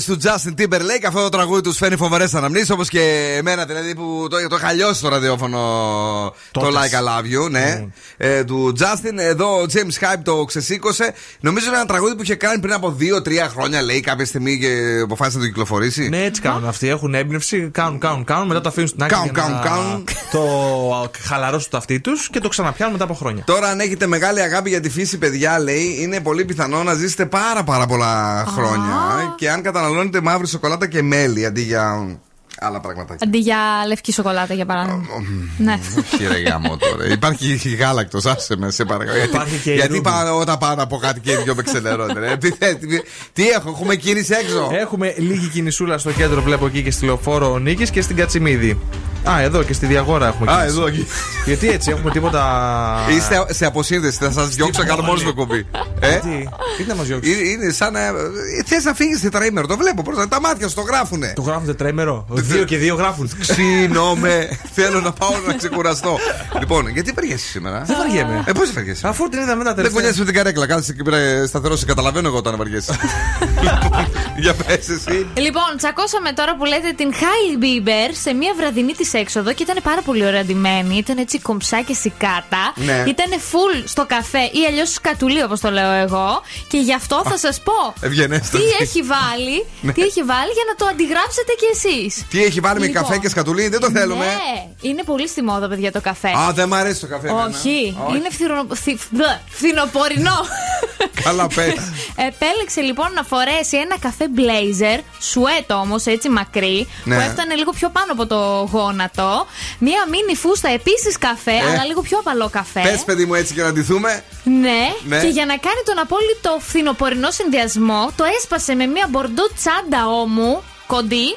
του λάτρε του Justin Timberlake, αυτό το τραγούδι τους φέρνει φοβερές αναμνήσεις όπως και εμένα δηλαδή που το, το είχα λιώσει στο ραδιόφωνο το Τότε. Like I Love You, ναι. Ε, του Justin. Εδώ ο James Hype το ξεσήκωσε. Νομίζω είναι ένα τραγούδι που είχε κάνει πριν από 2-3 χρόνια, λέει κάποια στιγμή και αποφάσισε να το κυκλοφορήσει. Ναι, έτσι κάνουν αυτοί. Έχουν έμπνευση, κάνουν, κάνουν, κάνουν, μετά το αφήνουν στην άκρη. Κάνουν, για κάνουν, να κάνουν. Το χαλαρώσουν το αυτί τους και το ξαναπιάνουν μετά από χρόνια. Τώρα, αν έχετε μεγάλη αγάπη για τη φύση, παιδιά, λέει, είναι πολύ πιθανό να ζήσετε πάρα πάρα πολλά χρόνια. Και αν καταναλώνετε μαύρη σοκολάτα και μέλι αντί για άλλα πράγματα. Αντί για λευκή σοκολάτα, για παράδειγμα. ναι. Όχι, ρε γάμο τώρα. Υπάρχει γάλακτος, άσε με, σε παρακαλώ. Γιατί, Υπάρχει και η γιατί ρούμπι. πάω, όταν πάω να πω κάτι και οι δυο με ξενερώνουν. ρε. Τι, θες, τι, τι έχω, έχουμε κίνηση έξω. Έχουμε λίγη κινησούλα στο κέντρο, βλέπω εκεί και στη λεωφόρο Νίκης και στην Κατσιμίδη. Α, εδώ και στη Διαγόρα έχουμε Α, κίνηση. εδώ εκεί. Γιατί έτσι έχουμε τίποτα. Είστε σε αποσύνδεση, θα σας διώξω κάτω μόνο στο κομπί. Ε; Τι, τι να μας διώξεις; Είναι, είναι σαν να. Θες να φύγεις τετραήμερο, το βλέπω. Προς, τα μάτια σου το γράφουνε. Το γράφουν τετραήμερο. Δύο και δύο γράφουν. Ξύνομαι. Θέλω να πάω να ξεκουραστώ. λοιπόν, γιατί βαριέσαι σήμερα. Δεν βαριέμαι. Ε, πώς βαριέσαι; Αφού την είδαμε τα Δεν τελευταία. κουνιέσαι με την καρέκλα. Κάτσε εκεί πέρα σταθερός. Σε καταλαβαίνω εγώ όταν βαριέσαι. Λοιπόν, Για πες εσύ. Λοιπόν, τσακώσαμε τώρα που λέτε την Hailey Bieber σε μια βραδινή της έξοδο και ήταν πάρα πολύ ωραία ντυμένη. Ήταν έτσι κομψά και σικάτα. Ναι. Ήταν full στο καφέ ή αλλιώς σκατουλί όπως το λέω εγώ. Και γι' αυτό θα σας πω Ευγενέστατη. τι έχει βάλει, Ναι. τι έχει βάλει για να το αντιγράψετε κι εσείς. Τι έχει βάλει με Λοιπόν. καφέ και σκατουλί, δεν το θέλουμε. Ναι, είναι πολύ στη μόδα, παιδιά, το καφέ. Α, δεν μ' αρέσει το καφέ. εμένα. Όχι, Όχι. είναι φθινο- θυ- μπλε, φθινοπορεινό. Καλά, πε. Επέλεξε λοιπόν να φορέσει ένα καφέ blazer, σουέτ όμως, έτσι μακρύ, Ναι. που έφτανε λίγο πιο πάνω από το γόνατο. Μία μίνι φούστα επίσης καφέ, Ε. αλλά λίγο πιο απαλό καφέ. Πες, παιδί μου, έτσι και να ντυθούμε. Ναι. Ναι. και για να κάνει τον απόλυτο φθινοπορεινό συνδυασμό, το έσπασε με μία μπορντό τσάντα όμου, κοντή,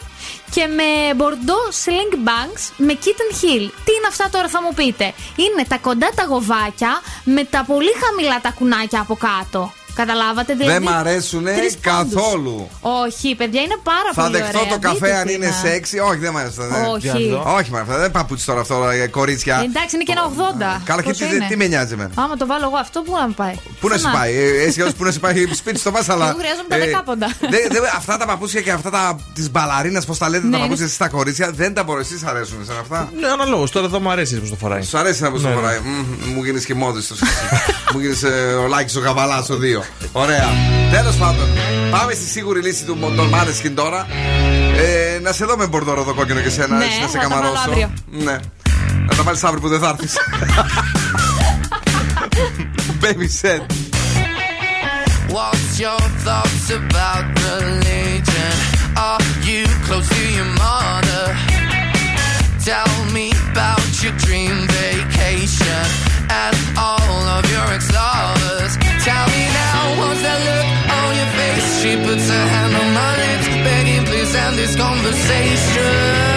και με μπορντό sling banks με kitten heel. Τι είναι αυτά τώρα θα μου πείτε; Είναι τα κοντά τα γοβάκια με τα πολύ χαμηλά τα κουνάκια από κάτω. Καταλάβατε, Δεν δηλαδή. μ' αρέσουν τρεις πόντους. καθόλου. Όχι, παιδιά, είναι πάρα Θα πολύ δεχτώ ωραία. το καφέ Δείτε αν τι είναι να. σεξι. Όχι, δεν μ' αρέσει. δεν- Όχι. Όχι, μα αυτά δεν παπούτσι τώρα αυτό, ε, κορίτσια. Εντάξει, είναι και ένα 80. Καλά, και Πόσο τι, είναι; τι με νοιάζει εμένα; Άμα το βάλω εγώ αυτό, πού να με πάει; Πού να σου πάει, ε, εσύ ως πού να σου πάει σπίτι στο Μάσαλα. Εγώ χρειάζομαι τα δεκάποντα. δε- δε- αυτά τα παπούτσια και αυτά τα τη μπαλαρίνα, πώς τα λέτε, Ναι, τα είναι- παπούτσια εσείς στα κορίτσια, δεν τα μπορώ. Εσείς αρέσουν σε αυτά; Ναι, αναλόγως. Τώρα εδώ μου αρέσει πώς το φοράει. Σου αρέσει να πω το Ναι, ναι. φοράει. Μμμ, Μου γίνεις και μόδι στο Μου γίνεις ο Λάκης ο Καβαλά ο δύο. Ωραία. Τέλος πάντων, πάμε στη σίγουρη λύση του των Μάνεσκιν τώρα. Ε, να σε δω με μπορδόρο εδώ κόκκινο και σένα, Ναι, έτσι να σε θα τα βάλω καμαρώσω. αύριο. Ναι. Να τα βάλεις αύριο που δεν θα έρθεις. Baby said. What's your thoughts about religion? Are you close to your mother? Tell me about your dream vacation and all of your ex-lovers. Tell me now, what's that look on your face? She puts her hand on my lips, begging please end this conversation.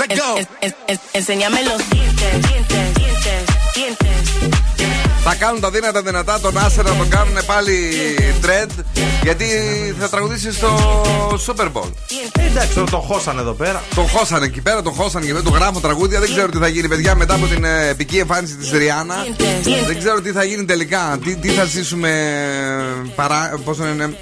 Let's go. En- en- en- Enséñame los dientes, dientes, dientes, dientes. Θα κάνουν τα δύνατα δυνατά τον Άσερ να τον κάνουν πάλι trend γιατί θα τραγουδήσει στο Super Bowl. Ε, εντάξει, τώρα το χώσανε εδώ πέρα. Τον χώσανε εκεί πέρα, τον χώσανε και δεν του γράφω τραγούδια. Δεν ξέρω τι θα γίνει, παιδιά, μετά από την ε, επική εμφάνιση της Ριάννα. Δεν ξέρω τι θα γίνει τελικά. Τι, τι θα ζήσουμε παρά. Πώς το λένε.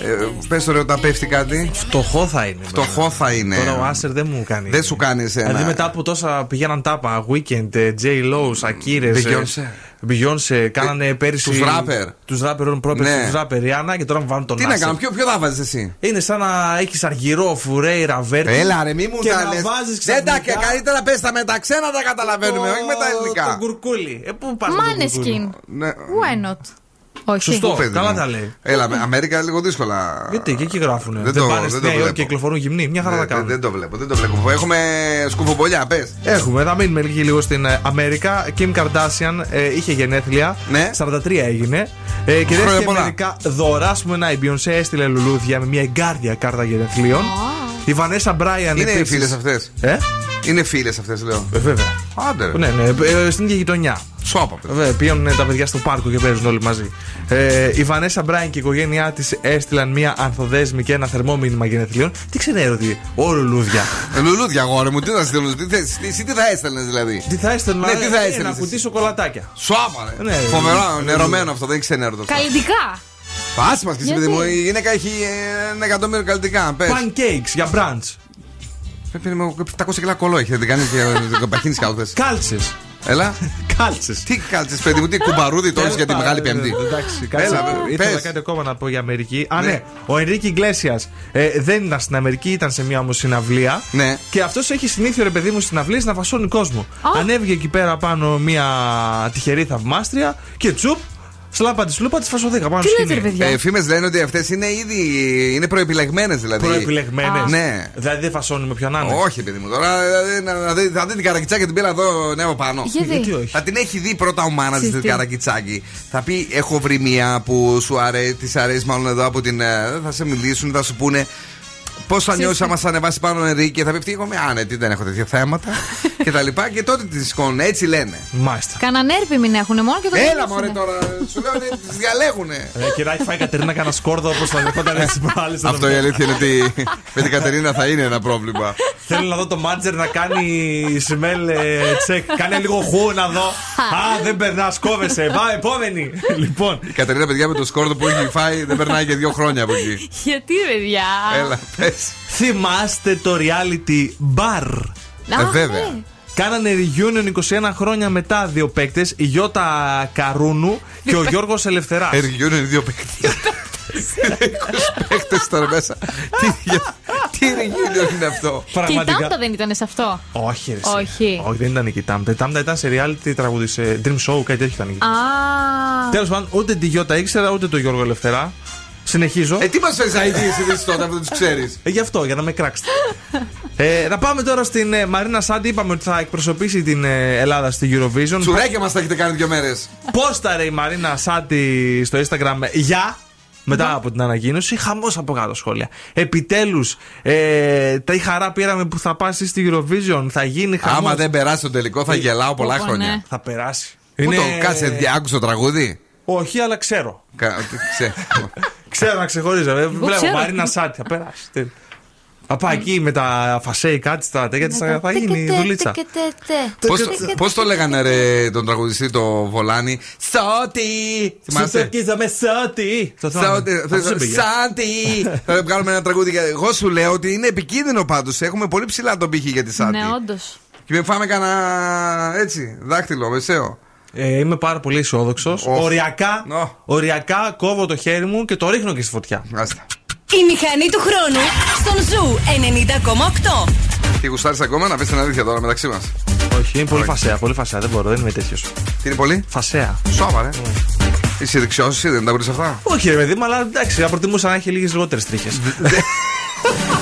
Ε, Πες το ρε όταν πέφτει κάτι. Φτωχό θα είναι. Φτωχό θα είναι. Τώρα ο Άσερ δεν μου κάνει. Δεν σου κάνει εσένα. Δηλαδή μετά από τόσα πηγαίναν τάπα, Weekend, ε, J. Lo, Σακύρες. Beyoncé. Beyoncé, κάνανε πέρυσι. τους rapper. Τους ράπερ, όλων πρόπερσι, Ναι. τους ράπερ Ριάννα και τώρα μου βάλουν τον Τι να Άσερ. κάνω, ποιο, ποιο θα βάζεις εσύ; Είναι σαν να έχεις αργυρό, φουρέιρα, βέρτι. Έλα ρε, μη μου και τα να λες. βάζεις Δεν τα ξαφνικά καλύτερα πες τα με τα ξένα τα καταλαβαίνουμε, όχι με τα Το ελληνικά. γκουρκούλι. Ε, πού πας με το γκουρκούλι; Maneskin. Ναι. Why not? Όχι. Σωστό, Πού, παιδί καλά μου. τα λέει. Έλα, με Αμέρικα λίγο δύσκολα. Γιατί και εκεί γράφουνε. Δεν Δεν, το- πάνε δεν στη το Νέα Υόρκη βλέπω. και κυκλοφορούν γυμνοί. Μια χαρά Δεν- τα κάνουν. Δεν το βλέπω, δεν το βλέπω. Έχουμε σκουφομπολιά, πες. Έχουμε, θα μείνουμε λίγη λίγο στην ε, Αμέρικα. Kim Kardashian ε, είχε γενέθλια. Ναι. 43 έγινε. Ε, και Χρόνια δέχτηκε πολλά. μερικά δώρα. Α πούμε, να η Beyoncé έστειλε λουλούδια με μια εγκάρδια κάρτα γενεθλίων. Η Vanessa Bryan Είναι επίσης- φίλες αυτές. Ε; Είναι φίλες αυτές, λέω. Ε, βέβαια. Άντε. ρε. Ναι, ναι, ε, στην ίδια γειτονιά. Σώπα, παιδί. Βέβαια, πήγαιναν τα παιδιά στο πάρκο και παίζουν όλοι μαζί. Ε, η Βανέσα Μπράιν και η οικογένειά της έστειλαν μια ανθοδέσμη και ένα θερμό μήνυμα γενεθλίων. Τι ξέρει ότι όλο λουλούδια. Ε, Λουλούδια, αγόρι μου, τι θα στείλουν, τι, θες, τι, εσύ τι θα έστελνες δηλαδή; Τι θα έστελνα, Ναι, τι θα ε, έστελνες Ένα εσύ; κουτί σοκολατάκια. Σώπα, ρε. Ναι, Φοβερό, ε, νερωμένο αυτό, δεν έχει ξενέρωτο. Καλλιτικά. Πάση μας και εσύ, Γιατί; παιδί μου, η γυναίκα έχει ε, ένα εκατομμύριο καλλιτικά. Πες. Pancakes για brunch. Πρέπει να 700 κιλά κολό έχει, δεν κάνει και παχύνει κάλθε. Κάλτσες. Έλα. Κάλτσες. Τι κάλτσες, παιδί μου, τι κουμπαρούδι τώρα για τη μεγάλη πέμπτη. Εντάξει, κάτσε. Έλα, Ήθελα πες. κάτι ακόμα να πω για Αμερική. Α, Ναι. ναι. Ο Ενρίκη Ιγκλέσιας δεν ήταν στην Αμερική, ήταν σε μια όμως συναυλία. Ναι. Και αυτός έχει συνήθιο, ρε παιδί μου, στην αυλή να φασώνει κόσμο. Ανέβηκε εκεί πέρα πάνω μια τυχερή θαυμάστρια και τσουπ, σλάπα της λούπα της φασωθήκα πάνω Τι στο λέτε, ρε σκηνή. παιδιά; Ε, Φήμες λένε ότι αυτές είναι ήδη είναι προεπιλεγμένες δηλαδή. Προεπιλεγμένες. Ναι. Δηλαδή δεν φασώνει με ποιον είναι. Όχι, παιδί μου. Τώρα δηλαδή, να, να δει, θα δει την καρακιτσάκη την πήρα εδώ νέο πάνω. Γιατί; Γιατί όχι; Θα την έχει δει πρώτα ο μάνας τη Συστή. την καρακιτσάκη. Θα πει: Έχω βρει μία που σου αρέσει, της αρέσει μάλλον εδώ από την. ε, Θα σε μιλήσουν, θα σου πούνε. Πώς θα νιώσεις άμα σα ανεβάσει πάνω Ενρίκε, θα πει εγώ είμαι άνετη, δεν έχω τέτοια θέματα και τα λοιπά. Και τότε τη σηκώνουν, έτσι λένε. Μάλιστα. Καναν έρπη μην έχουν μόνο και το Έλα γυρίσουνε. μωρέ τώρα, σου λέω ότι τις διαλέγουνε. Ε, και να έχει φάει η Κατερίνα κανένα σκόρδο όπως θα δεχόταν έτσι πάλι. Αυτό η αλήθεια είναι ότι με την Κατερίνα θα είναι ένα πρόβλημα. Θέλω να δω το μάτζερ να κάνει smell ε, check. Κάνε λίγο χου να δω. Α, δεν περνάς, κόβεσαι. Πάμε, επόμενη. Λοιπόν, Η Κατερίνα, παιδιά, με το σκόρδο που έχει φάει δεν περνάει και δύο χρόνια από εκεί. Γιατί, παιδιά; Έλα, πες. Θυμάστε το reality bar. Α, Ε, βέβαια. ναι. Κάνανε reunion 21 χρόνια μετά δύο παίκτες, η Γιώτα Καρούνου και ο Γιώργος Ελευθεράς. Εργιούν είναι δύο παίκτες. παίκτες τώρα μέσα. Τι- Τι Εργιούν είναι αυτό; Και η Τάμπτα δεν ήταν σε αυτό; Όχι, ρε, εσύ. Όχι. Όχι, δεν ήταν και η Τάμτα. Η Τάμτα ήταν σε reality τραγούδι, σε dream show, κάτι τέτοιο ήταν. εκεί. Α. Τέλος πάντων, ούτε τη Γιώτα ήξερα, ούτε τον Γιώργο Ελευθερά. Συνεχίζω. Ε, τι μας φέρεις ID εσύ τότε αφού δεν τους ξέρεις; Ε, γι' αυτό, για να με κράξετε. ε, να πάμε τώρα στην ε, Μαρίνα Σάντι. Είπαμε ότι θα εκπροσωπήσει την ε, Ελλάδα στη Eurovision. Τσουρέκια μας τα έχετε κάνει δύο μέρες. Πόσταρε η Μαρίνα Σάντι στο Instagram για. Μετά από την ανακοίνωση, χαμός από κάτω σχόλια. Επιτέλους, ε, τα η χαρά πήραμε που θα πάσει στη Eurovision. Θα γίνει χαμός. Άμα δεν περάσει το τελικό θα γελάω πολλά Πω, πω, χρόνια. ναι. Θα περάσει. Πού το κάτσε, δι- άκουσε το τραγούδι. Όχι, αλλά ξέρω. Κα- τι ξέ- Ξέρω να ξεχωρίζω. Ε, Βλέπω ξέρω. Μαρίνα Σάντι, θα περάσει. Τι- Θα πάει εκεί με τα φασέι, κάτι στα τέτοια της, θα, θα γίνει δουλίτσα. Πώς το- Πώς το λέγανε ρε τον τραγουδιστή το Βολάνι; Σότι Θυμάστε Σωτοκίζαμε Σάντι. Το θυμάμαι. Σότι Αυτός είπε, για. Σάντι Θα βγάλουμε ένα τραγούδι Εγώ σου λέω ότι είναι επικίνδυνο πάντως Έχουμε πολύ ψηλά τον πύχη για τη Σάντι Ναι, όντως. Και μην φάμε κανένα έτσι δάχτυλο μεσαίο Ε, είμαι πάρα πολύ αισιόδοξος. Οχ. Οριακά, Νο. οριακά κόβω το χέρι μου και το ρίχνω και στη φωτιά. Άστα Η μηχανή του χρόνου στον Ζου 90,8. Τι γουστάρεις ακόμα; Να πεις την αλήθεια τώρα μεταξύ μας Όχι, είναι πολύ Όχι. φασέα, πολύ φασέα. Δεν μπορώ, δεν είμαι τέτοιος. Τι είναι πολύ; Φασέα. Σώμα ρε Είσαι δεξιός εσύ δεν τα βρεις αυτά; Όχι, ρε παιδί μου, αλλά εντάξει, θα προτιμούσα να έχει λίγες λιγότερες τρίχες.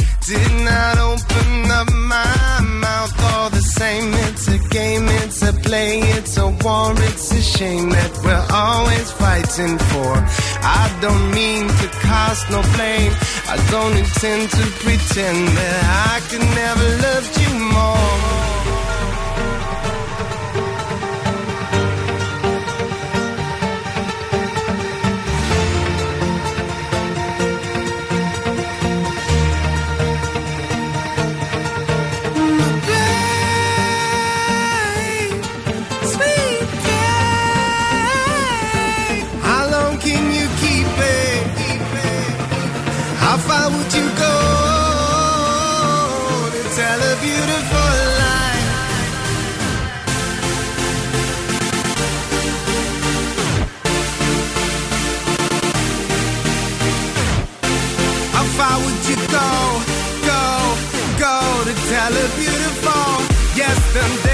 did not open up my mouth. All the same, it's a game, it's a play, it's a war, it's a shame that we're always fighting for. I don't mean to cast no blame, I don't intend to pretend that I could never love you more. nothing.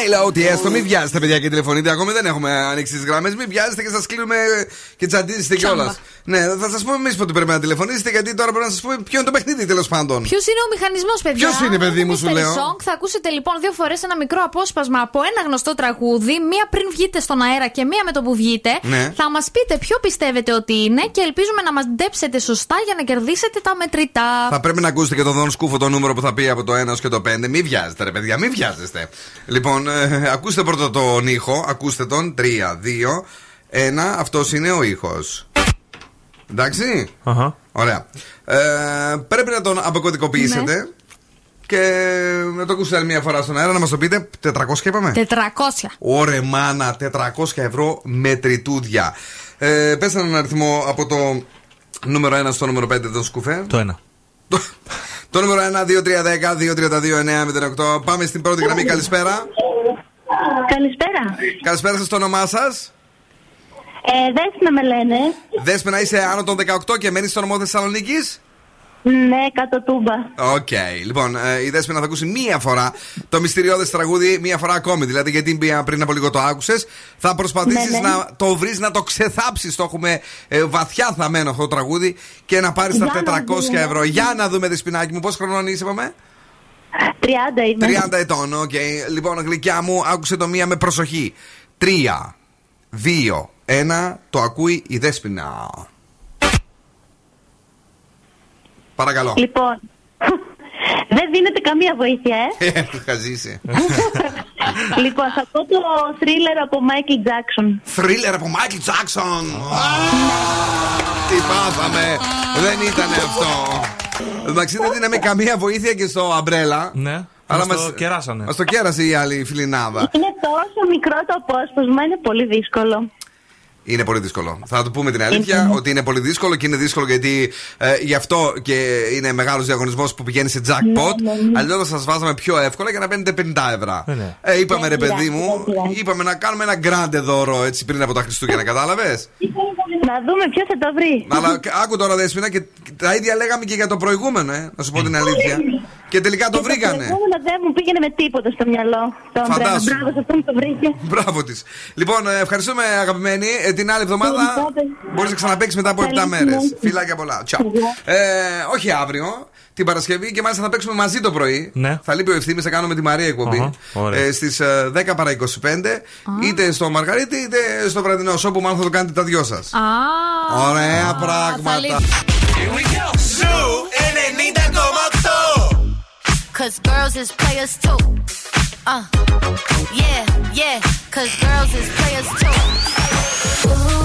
Μίλα ότι έστω, μην βιάζετε, παιδιά, και τηλεφωνείτε. Ακόμη δεν έχουμε ανοίξει τις γραμμές. Μην βιάζετε και σας κλείνουμε και τσαντίζετε Τσάμπα. κιόλας. Ναι, θα σας πούμε εμείς πότε πρέπει να τηλεφωνήσετε, γιατί τώρα πρέπει να σας πούμε ποιο είναι το παιχνίδι τέλος πάντων. Ποιος είναι ο μηχανισμός, παιδιά; Ποιος είναι, παιδί μου, σου Mystery λέω; Song. Θα ακούσετε λοιπόν δύο φορές ένα μικρό απόσπασμα από ένα γνωστό τραγούδι, μία πριν βγείτε στον αέρα και μία με το που βγείτε. Ναι. Θα μας πείτε ποιο πιστεύετε ότι είναι και ελπίζουμε να μαντέψετε σωστά για να κερδίσετε τα μετρητά. Θα πρέπει να ακούσετε και τον Δον Σκούφο το νούμερο που θα πει από το 1 έως και το 5. Μην βιάζετε, ρε παιδιά, μην βιάζεστε. Λοιπόν, ε, ακούστε πρώτα τον ήχο. Ακούστε τον. 3, 2, 1. Αυτός είναι ο ήχος. Εντάξει. Αχα. Ωραία. Ε, πρέπει να τον αποκωδικοποιήσετε. Ναι. Και να το ακούσετε άλλη μια φορά στον αέρα να μας το πείτε. 400 είπαμε; 400. Ωρε μάνα, 400 ευρώ μετρητούδια. Ε, πες έναν αριθμό από το νούμερο 1 στο νούμερο 5 τον σκουφέ. Το ένα. Το νούμερο 1, 2, 3, 10, 2, 32, 9, 08. Πάμε στην πρώτη γραμμή. Καλησπέρα. Καλησπέρα. Καλησπέρα σας, το όνομά σας. Ε, Δέσποινα με λένε. Δέσποινα, είσαι άνω των 18 και μένεις στο νομό Θεσσαλονίκης; Ναι, Κάτω Τούμπα. Οκ. Λοιπόν, ε, η Δέσποινα θα ακούσει μία φορά το μυστηριώδες τραγούδι, μία φορά ακόμη. Δηλαδή, γιατί μία πριν από λίγο το άκουσες. Θα προσπαθήσεις Ναι, ναι. να το βρεις, να το ξεθάψεις. Το έχουμε ε, βαθιά θαμμένο αυτό το τραγούδι και να πάρεις τα Για να 400 δούμε. ευρώ. Για να δούμε, Δεσπινάκι μου, πόσο χρονών είσαι, είπαμε; 30 είμαι. 30 ετών, οκ. Λοιπόν, γλυκιά μου, άκουσε το μία με προσοχή. 3, 2, 1, το ακούει η Δέσποινα. Παρακαλώ. Λοιπόν, δεν δίνεται καμία βοήθεια, ε. Ε, Χαζή είσαι. λοιπόν, θα πω το thriller από Michael Jackson. Θρίλερ από Μάικλ Τζάξον. Τι πάθαμε. Δεν ήταν αυτό. Εντάξει, δεν δίναμε καμία βοήθεια και στο αμπρέλα. Ναι. Αλλά Μας μας το κεράσανε. Μας το κέρασε η άλλη φιλινάδα. Είναι τόσο μικρό το απόσπασμα, είναι πολύ δύσκολο. Είναι πολύ δύσκολο. Θα το πούμε την αλήθεια ότι είναι πολύ δύσκολο και είναι δύσκολο γιατί ε, γι' αυτό και είναι μεγάλος διαγωνισμός που πηγαίνει σε jackpot. Ναι, ναι, ναι. Αλλιώς θα σας βάζαμε πιο εύκολα για να παίρνετε 50 ευρώ. Ε, ναι. Ε, είπαμε ρε Δεν παιδί πειράζει, μου, δεν πειράζει. είπαμε να κάνουμε ένα grande δώρο έτσι πριν από τα Χριστούγεννα, κατάλαβες; Να δούμε ποιος θα το βρει. Αλλά άκου τώρα δέσπινα και τα ίδια λέγαμε και για το προηγούμενο, ε, να σου πω την αλήθεια. Και τελικά το Και βρήκανε. προηγούμενο δεν μου πήγαινε με τίποτα στο μυαλό. Το Umbrella. Φαντάσου. Μπράβο σε αυτόν που το βρήκε. Μπράβο της. Λοιπόν, ε, ευχαριστούμε αγαπημένη. Ε, την άλλη εβδομάδα Ευχαριστώ. μπορείς να ξαναπέξει μετά από 7 Καλή μέρες. συνέχεια. Φιλάκια πολλά. Τσαου. Ε, όχι αύριο, την Παρασκευή και μάλιστα θα παίξουμε μαζί το πρωί. Ναι. Θα λείπει ο ευθύνη, θα κάνουμε τη Μαρία εκπομπή. Αχα, ωραία. ε, Στις 10 παρα 25, είτε στο Μαργαρίτη είτε στο βραδινό σόου που μάλλον θα το κάνετε τα δυο σας. Α, Ωραία θα πράγματα. λείπει. Zoo 90,8. Cause girls is players too. Uh, yeah, yeah, cause girls is players too. Ooh.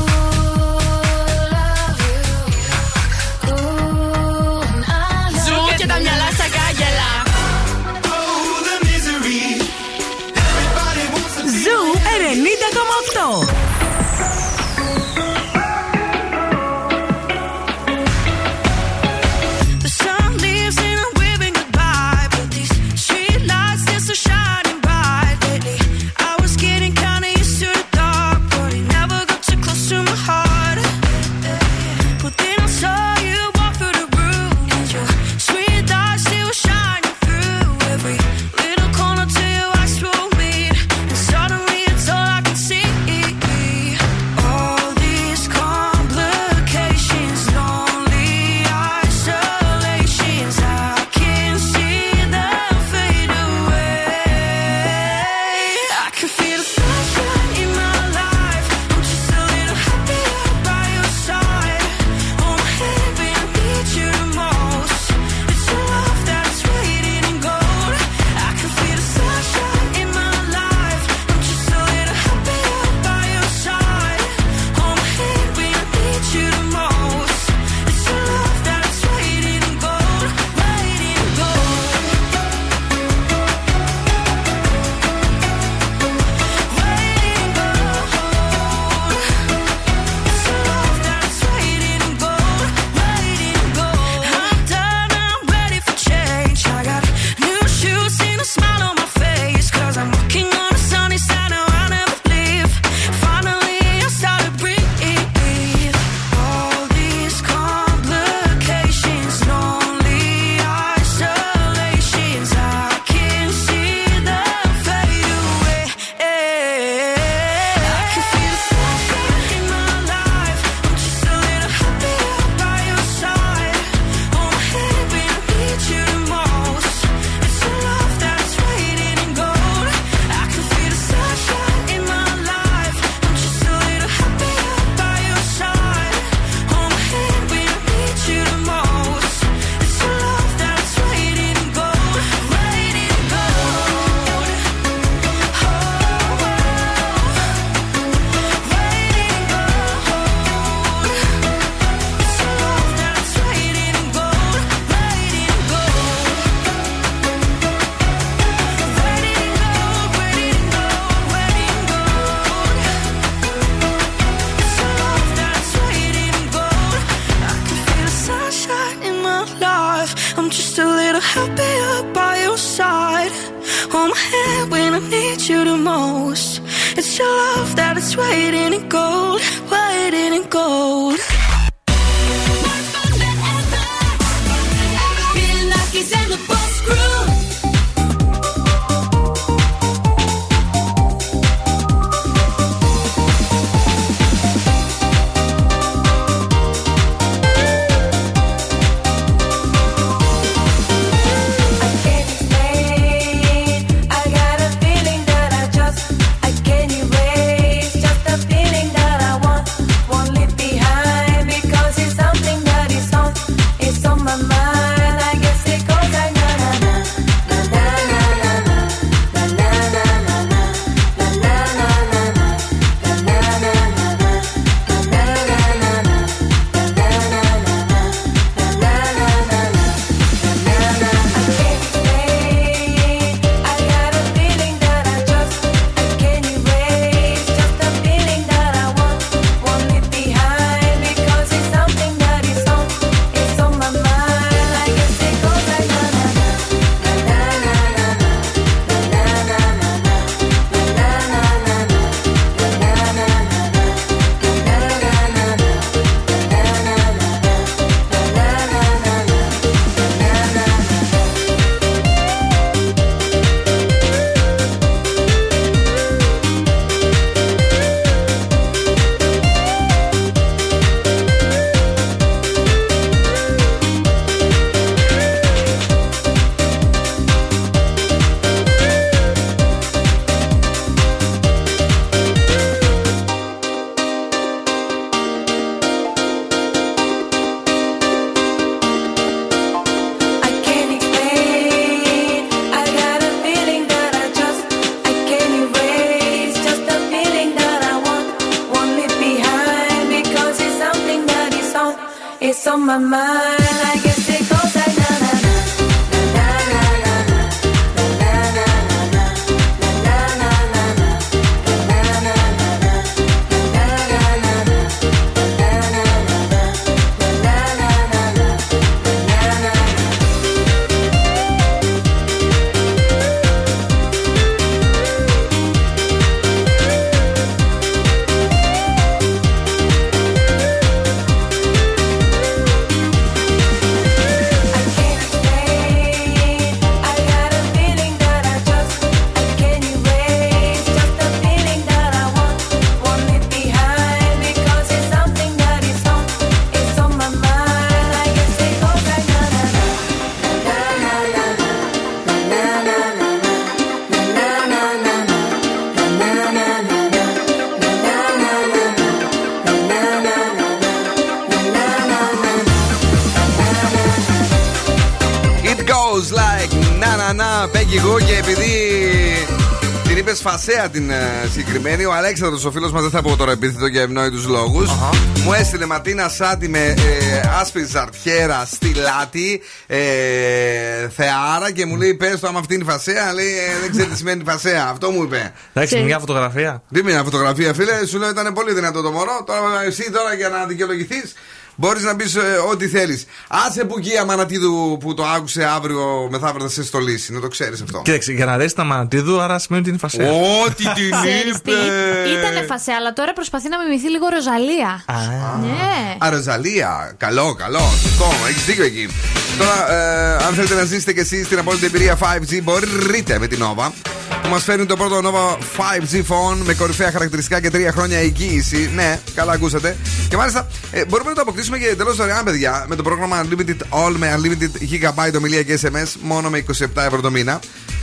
Την είπε φασέα την ε, συγκεκριμένη, ο Αλέξανδρος ο φίλος μας δεν θα πω τώρα επίθετο για ευνόητους λόγους μου έστειλε ματίνα σάτι με ε, άσπρη ζαρτιέρα στη λάτη ε, θεάρα και μου λέει πες το άμα αυτή είναι η φασέα λέει ε, δεν ξέρει τι σημαίνει φασέα αυτό μου είπε Εντάξει, μια φωτογραφία; δεν μια φωτογραφία, φίλε. Σου λέω ήταν πολύ δυνατό το μωρό. Τώρα εσύ τώρα για να δικαιολογηθείς. Μπορείς να πεις ό,τι θέλεις. Άσε που γεια Μανατίδου που το άκουσε αύριο μεθαύριο θα σε στολίσει. Να το ξέρεις αυτό. Κοίταξε, για να δέσει τα μανατίδου, άρα σημαίνει ότι είναι φασέα. Ό,τι την Ξέρεις τι, είπε. Ήτανε φασέ, αλλά τώρα προσπαθεί να μιμηθεί λίγο ροζαλία. Ναι. Αροζαλία. Καλό, καλό. Σωστό. Έχεις δίκιο εκεί. Τώρα, ε, αν θέλετε να ζήσετε κι εσείς την απόλυτη εμπειρία 5G, μπορείτε με την Nova. Που μας φέρνει το πρώτο Nova 5G phone με κορυφαία χαρακτηριστικά και τρία χρόνια εγγύηση. Ναι, καλά ακούσατε. Και μάλιστα ε, μπορούμε να το αποκτήσουμε και εντελώς δωρεάν, παιδιά, με το πρόγραμμα Unlimited All με Unlimited Gigabyte ομιλία και SMS μόνο με 27 ευρώ το μήνα.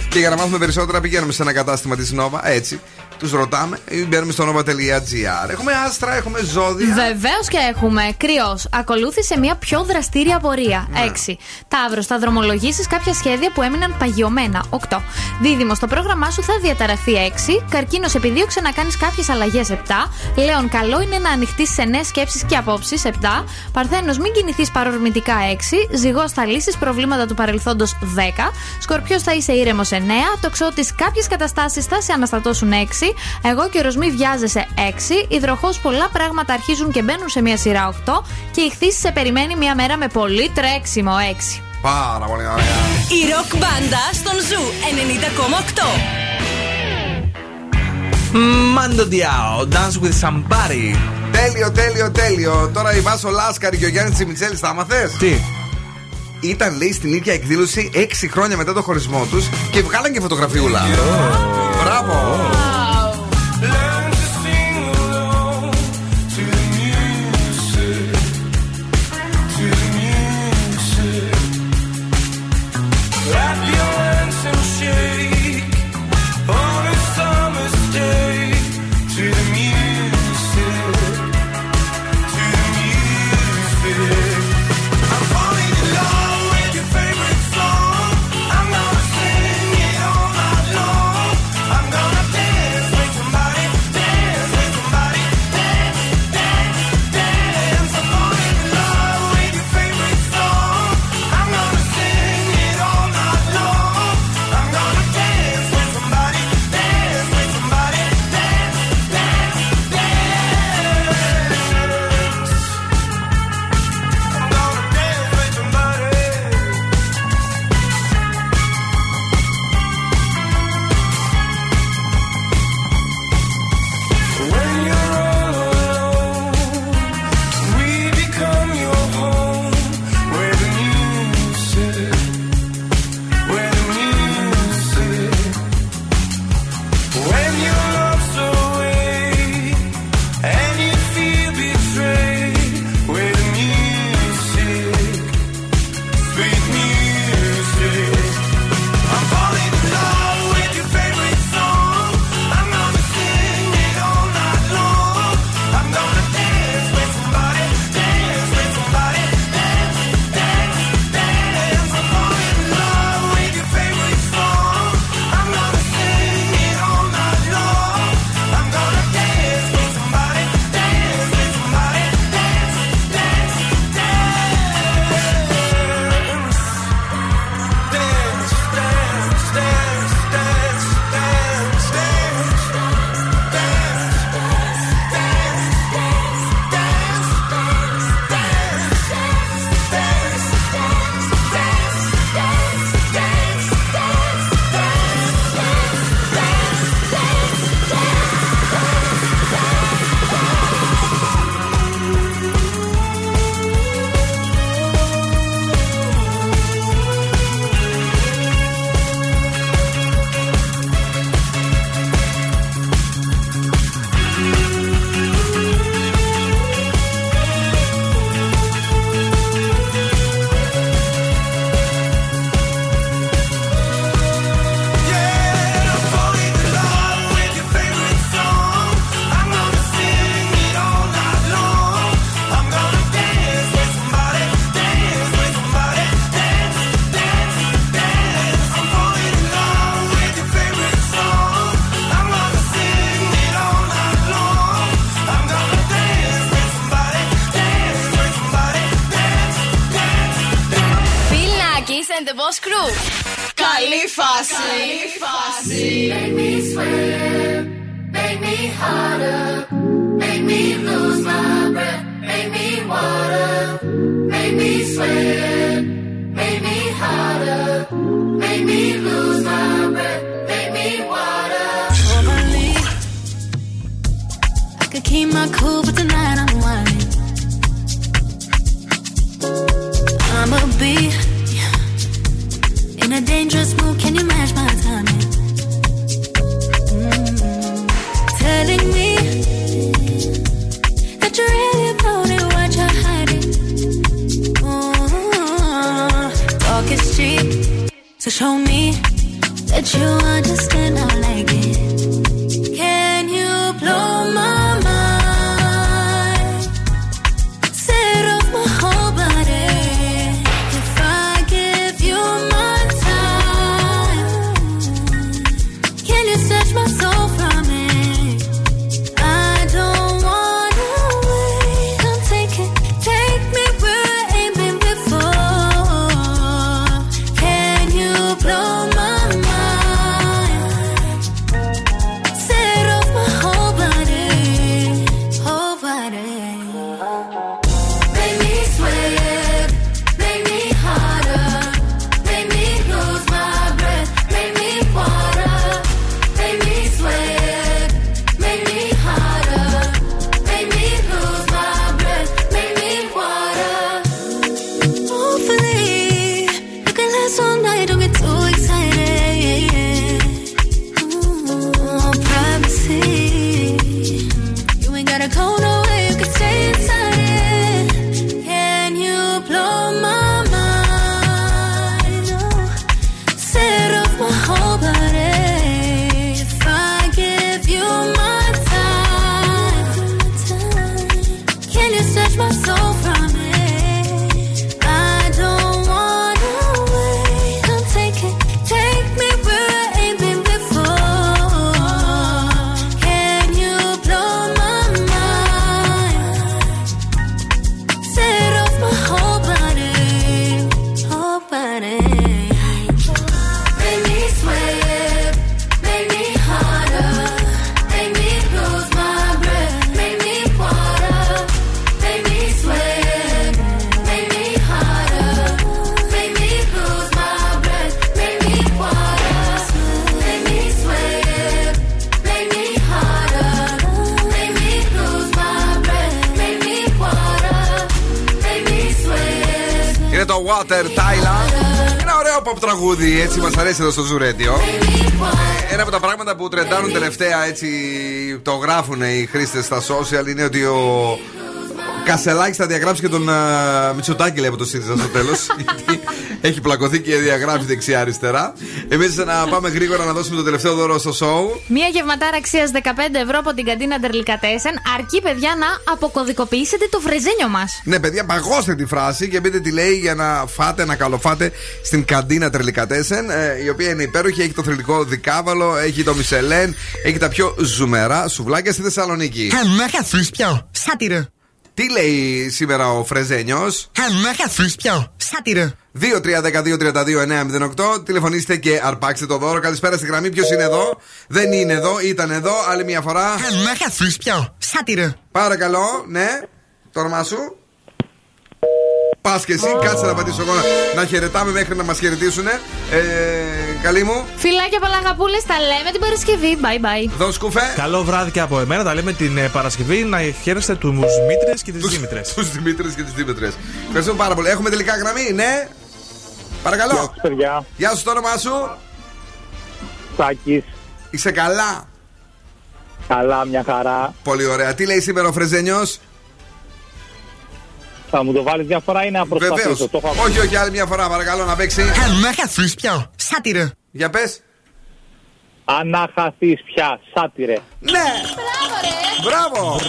Και για να μάθουμε περισσότερα, πηγαίνουμε σε ένα κατάστημα της Nova, έτσι. Τους ρωτάμε ή μπαίνουμε στο nova.gr. Έχουμε άστρα, έχουμε ζώδια. Βεβαίως και έχουμε. Κρυός. Ακολούθησε μια πιο δραστήρια πορεία. Ναι. 6. Ταύρος. Θα δρομολογήσεις κάποια σχέδια που έμειναν παγιωμένα. 8. Δίδυμος. Το πρόγραμμά σου θα διαταραχθεί. 6. Καρκίνος. Επιδίωξε να κάνεις κάποιες αλλαγές. 7. Λέων. Καλό είναι να ανοιχτείς σε νέες σκέψεις και απόψεις. 7. Παρθένος. Μην κινηθείς παρορμητικά. 6. Ζυγός. Θα λύσεις προβλήματα του παρελθόντος. 10. Σκορπιός. Θα είσαι ήρεμος. 9. Τοξότης. Κάποιες καταστάσεις θα σε αναστατώσουν. 6. Αιγόκερως, μη βιάζεσαι 6. Υδροχόε, πολλά πράγματα αρχίζουν και μπαίνουν σε μια σειρά 8. Και Ιχθύς, σε περιμένει μια μέρα με πολύ τρέξιμο 6. Πάρα πολύ ωραία. Η ροκ μπάντα στον Zoo 90,8. Mando Diao, dance with somebody. Τέλειο, τέλειο, τέλειο. Τώρα η Βάσο Λάσκαρη και ο Γιάννης Τσιμιτσέλης Θα μαθε. Τι; Ήταν λέει στην ίδια εκδήλωση 6 χρόνια μετά το χωρισμό τους και βγάλαν και φωτογραφιούλα. Μπράβο! Αρέσει εδώ στο Zoo Radio. Ε, Ένα από τα πράγματα που τρεντάνουν τελευταία, έτσι το γράφουν οι χρήστες στα social, είναι ότι ο Κασελάκης θα διαγράψει και τον uh, Μητσοτάκη, λέει από το ΣΥΡΙΖΑ στο τέλος. γιατί έχει πλακωθεί και διαγράψει δεξιά-αριστερά. Εμείς να πάμε γρήγορα να δώσουμε το τελευταίο δώρο στο show. Μία γευματάρα αξίας 15 ευρώ από την καντίνα Ντερλικατέσεν αρκεί, παιδιά, να αποκωδικοποιήσετε το φρεζένιο μας. Ναι, παιδιά, παγώστε τη φράση και πείτε τι λέει για να φάτε, να καλοφάτε στην καντίνα Τρελικατέσεν, ε, η οποία είναι υπέροχη. Έχει το θρηλυκό δικάβαλο, έχει το Μισελέν, έχει τα πιο ζουμερά σουβλάκια στη Θεσσαλονίκη. Χαμάχα φρύσπιο, σάτυρο. Τι λέει σήμερα ο Φρεζένιος; Χαμάχα φρύσπιο, σάτυρο. 2-3-10-2-32-908. Τηλεφωνήστε και αρπάξτε το δώρο. Καλησπέρα στη γραμμή. Ποιος είναι εδώ; Δεν είναι εδώ, ήταν εδώ. Άλλη μια φορά. Χαμάχα φρύσπιο, σάτυρο. Παρακαλώ, ναι. Το όνομά σου; Πας και εσύ, κάτσε να πατήσω εγώ να- να χαιρετάμε μέχρι να μας χαιρετήσουν. Ε, καλή μου. Φιλάκια πολλά αγαπούλες, τα λέμε την Παρασκευή. Bye bye. Δώσ' κουφέ. Καλό βράδυ και από εμένα. Τα λέμε την ε, Παρασκευή να χαίρεστε τους Μήτρε και τις Δήμητρε. Τους Δημήτρες και τις Δήμητρε. Ευχαριστούμε πάρα πολύ. Έχουμε τελικά γραμμή, ναι. Παρακαλώ. Γεια σου, παιδιά. Γεια σου, το όνομά σου. Σάκης. Είσαι καλά. Καλά, μια χαρά. Πολύ ωραία. Τι λέει σήμερα ο Φρεζένιος; Θα μου το βάλεις μια φορά ή να Βεβαίως. προσπαθήσω. Το έχω ακούσει. Όχι, όχι, άλλη μια φορά, παρακαλώ να παίξει. Χαμάχα φρύσπιο, σάτυρο. Για πες. Αν να χαθείς πια, σάτυρε. Ναι! Μπράβο!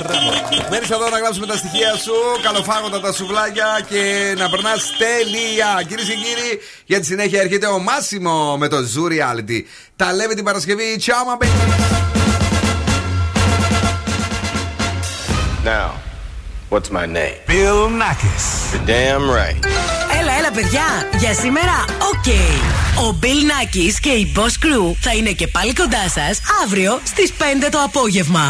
Μένει εδώ να γράψουμε τα στοιχεία σου, καλοφάγοντα τα σουβλάκια και να περνάς τέλεια. Κυρίες και κύριοι, για τη συνέχεια έρχεται ο Μάσιμο με το Zoo Reality. Τα λέμε την Παρασκευή. Ciao, my baby. Now, what's my name? Bill Nakis. You're damn right. Έλα, έλα, παιδιά. Για σήμερα, οκ. Ο Bill Nakis και η Boss Crew θα είναι και πάλι κοντά σας αύριο στις 5 το απόγευμα.